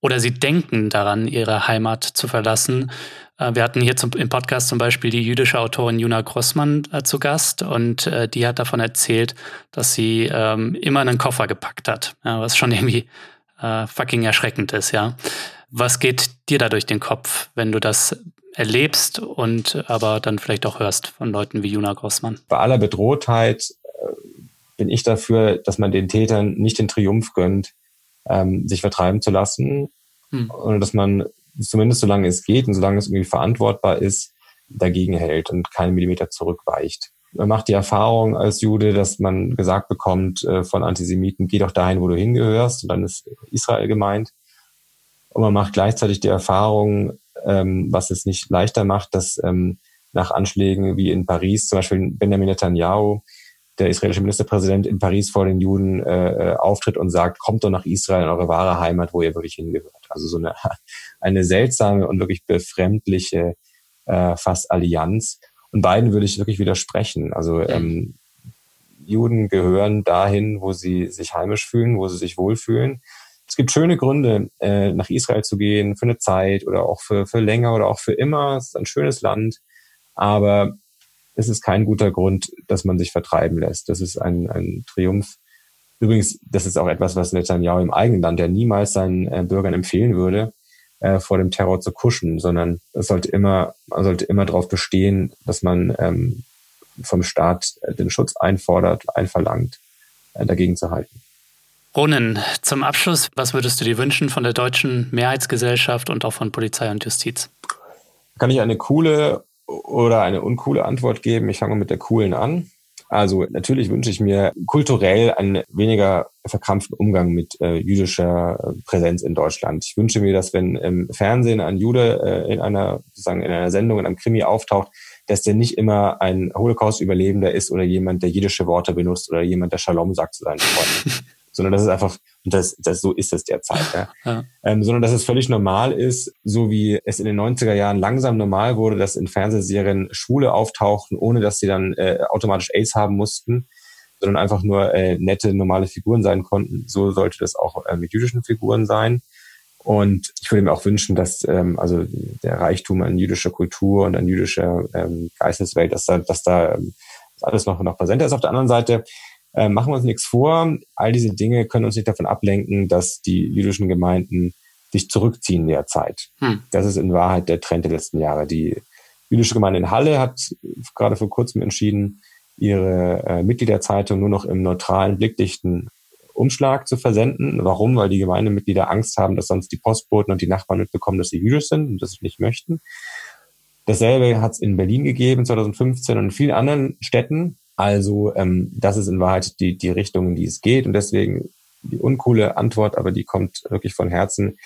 oder sie denken daran, ihre Heimat zu verlassen. Äh, wir hatten hier zum, im Podcast zum Beispiel die jüdische Autorin Juna Grossmann äh, zu Gast und äh, die hat davon erzählt, dass sie ähm, immer einen Koffer gepackt hat, ja, was schon irgendwie äh, fucking erschreckend ist, ja. Was geht dir da durch den Kopf, wenn du das erlebst und aber dann vielleicht auch hörst von Leuten wie Juna Grossmann? Bei aller Bedrohtheit äh, bin ich dafür, dass man den Tätern nicht den Triumph gönnt, ähm, sich vertreiben zu lassen, hm. und dass man zumindest solange es geht und solange es irgendwie verantwortbar ist, dagegen hält und keinen Millimeter zurückweicht. Man macht die Erfahrung als Jude, dass man gesagt bekommt äh, von Antisemiten, geh doch dahin, wo du hingehörst, und dann ist Israel gemeint. Und man macht gleichzeitig die Erfahrung, ähm, was es nicht leichter macht, dass ähm, nach Anschlägen wie in Paris, zum Beispiel Benjamin Netanyahu, der israelische Ministerpräsident in Paris vor den Juden äh, äh, auftritt und sagt, kommt doch nach Israel in eure wahre Heimat, wo ihr wirklich hingehört. Also so eine, (laughs) eine seltsame und wirklich befremdliche äh, fast Allianz. Und beiden würde ich wirklich widersprechen. Also ähm, Juden gehören dahin, wo sie sich heimisch fühlen, wo sie sich wohlfühlen es gibt schöne Gründe, äh, nach Israel zu gehen für eine Zeit oder auch für, für länger oder auch für immer. Es ist ein schönes Land, aber es ist kein guter Grund, dass man sich vertreiben lässt. Das ist ein, ein Triumph. Übrigens, das ist auch etwas, was Netanyahu im eigenen Land, der niemals seinen äh, Bürgern empfehlen würde, äh, vor dem Terror zu kuschen, sondern es sollte immer, man sollte immer darauf bestehen, dass man ähm, vom Staat den Schutz einfordert, einverlangt, äh, dagegen zu halten. Ronen, zum Abschluss, was würdest du dir wünschen von der deutschen Mehrheitsgesellschaft und auch von Polizei und Justiz? Kann ich eine coole oder eine uncoole Antwort geben? Ich fange mit der coolen an. Also natürlich wünsche ich mir kulturell einen weniger verkrampften Umgang mit äh, jüdischer Präsenz in Deutschland. Ich wünsche mir, dass wenn im Fernsehen ein Jude äh, in einer sozusagen in einer Sendung in einem Krimi auftaucht, dass der nicht immer ein Holocaust-Überlebender ist oder jemand, der jüdische Worte benutzt oder jemand, der Shalom sagt zu seinen Freunden. (laughs) sondern dass es einfach, und das, das so ist es derzeit, ja. (laughs) ja. Ähm, sondern dass es völlig normal ist, so wie es in den 90er Jahren langsam normal wurde, dass in Fernsehserien Schwule auftauchten, ohne dass sie dann äh, automatisch AIDS haben mussten, sondern einfach nur äh, nette, normale Figuren sein konnten. So sollte das auch äh, mit jüdischen Figuren sein. Und ich würde mir auch wünschen, dass ähm, also der Reichtum an jüdischer Kultur und an jüdischer ähm, Geisteswelt, dass da, dass da ähm, alles noch, noch präsenter ist. Auf der anderen Seite äh, machen wir uns nichts vor. All diese Dinge können uns nicht davon ablenken, dass die jüdischen Gemeinden sich zurückziehen derzeit. Hm. Das ist in Wahrheit der Trend der letzten Jahre. Die jüdische Gemeinde in Halle hat gerade vor kurzem entschieden, ihre äh, Mitgliederzeitung nur noch im neutralen, blickdichten Umschlag zu versenden. Warum? Weil die Gemeindemitglieder Angst haben, dass sonst die Postboten und die Nachbarn mitbekommen, dass sie jüdisch sind und das nicht möchten. Dasselbe hat es in Berlin gegeben 2015 und in vielen anderen Städten. Also ähm, das ist in Wahrheit die, die Richtung, in die es geht. Und deswegen die uncoole Antwort, aber die kommt wirklich von Herzen.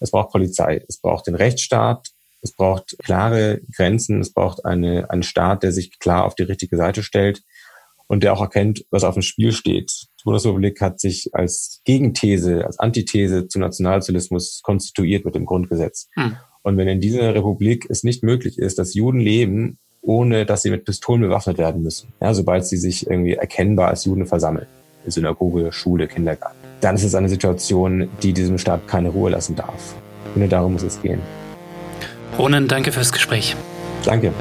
Es braucht Polizei, es braucht den Rechtsstaat, es braucht klare Grenzen, es braucht eine, einen Staat, der sich klar auf die richtige Seite stellt und der auch erkennt, was auf dem Spiel steht. Die Bundesrepublik hat sich als Gegenthese, als Antithese zum Nationalsozialismus konstituiert mit dem Grundgesetz. Hm. Und wenn in dieser Republik es nicht möglich ist, dass Juden leben ohne dass sie mit Pistolen bewaffnet werden müssen. Ja, sobald sie sich irgendwie erkennbar als Juden versammeln. In Synagoge, Schule, Kindergarten. Dann ist es eine Situation, die diesem Staat keine Ruhe lassen darf. Und nur darum muss es gehen. Ronen, danke fürs Gespräch. Danke.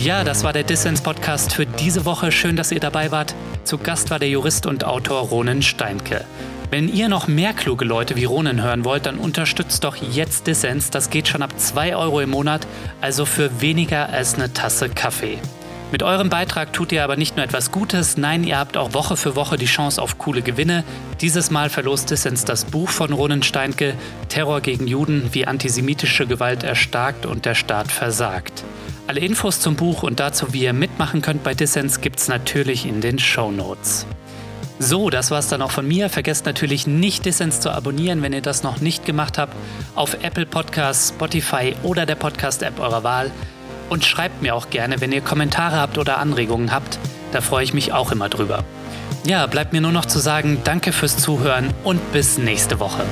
Ja, das war der Dissens-Podcast für diese Woche. Schön, dass ihr dabei wart. Zu Gast war der Jurist und Autor Ronen Steinke. Wenn ihr noch mehr kluge Leute wie Ronen hören wollt, dann unterstützt doch jetzt Dissens. Das geht schon ab 2 Euro im Monat, also für weniger als eine Tasse Kaffee. Mit eurem Beitrag tut ihr aber nicht nur etwas Gutes, nein, ihr habt auch Woche für Woche die Chance auf coole Gewinne. Dieses Mal verlost Dissens das Buch von Ronen Steinke, Terror gegen Juden, wie antisemitische Gewalt erstarkt und der Staat versagt. Alle Infos zum Buch und dazu, wie ihr mitmachen könnt bei Dissens, gibt's natürlich in den Show Notes. So, das war's dann auch von mir. Vergesst natürlich nicht, Dissens zu abonnieren, wenn ihr das noch nicht gemacht habt, auf Apple Podcasts, Spotify oder der Podcast-App eurer Wahl. Und schreibt mir auch gerne, wenn ihr Kommentare habt oder Anregungen habt. Da freue ich mich auch immer drüber. Ja, bleibt mir nur noch zu sagen, danke fürs Zuhören und bis nächste Woche.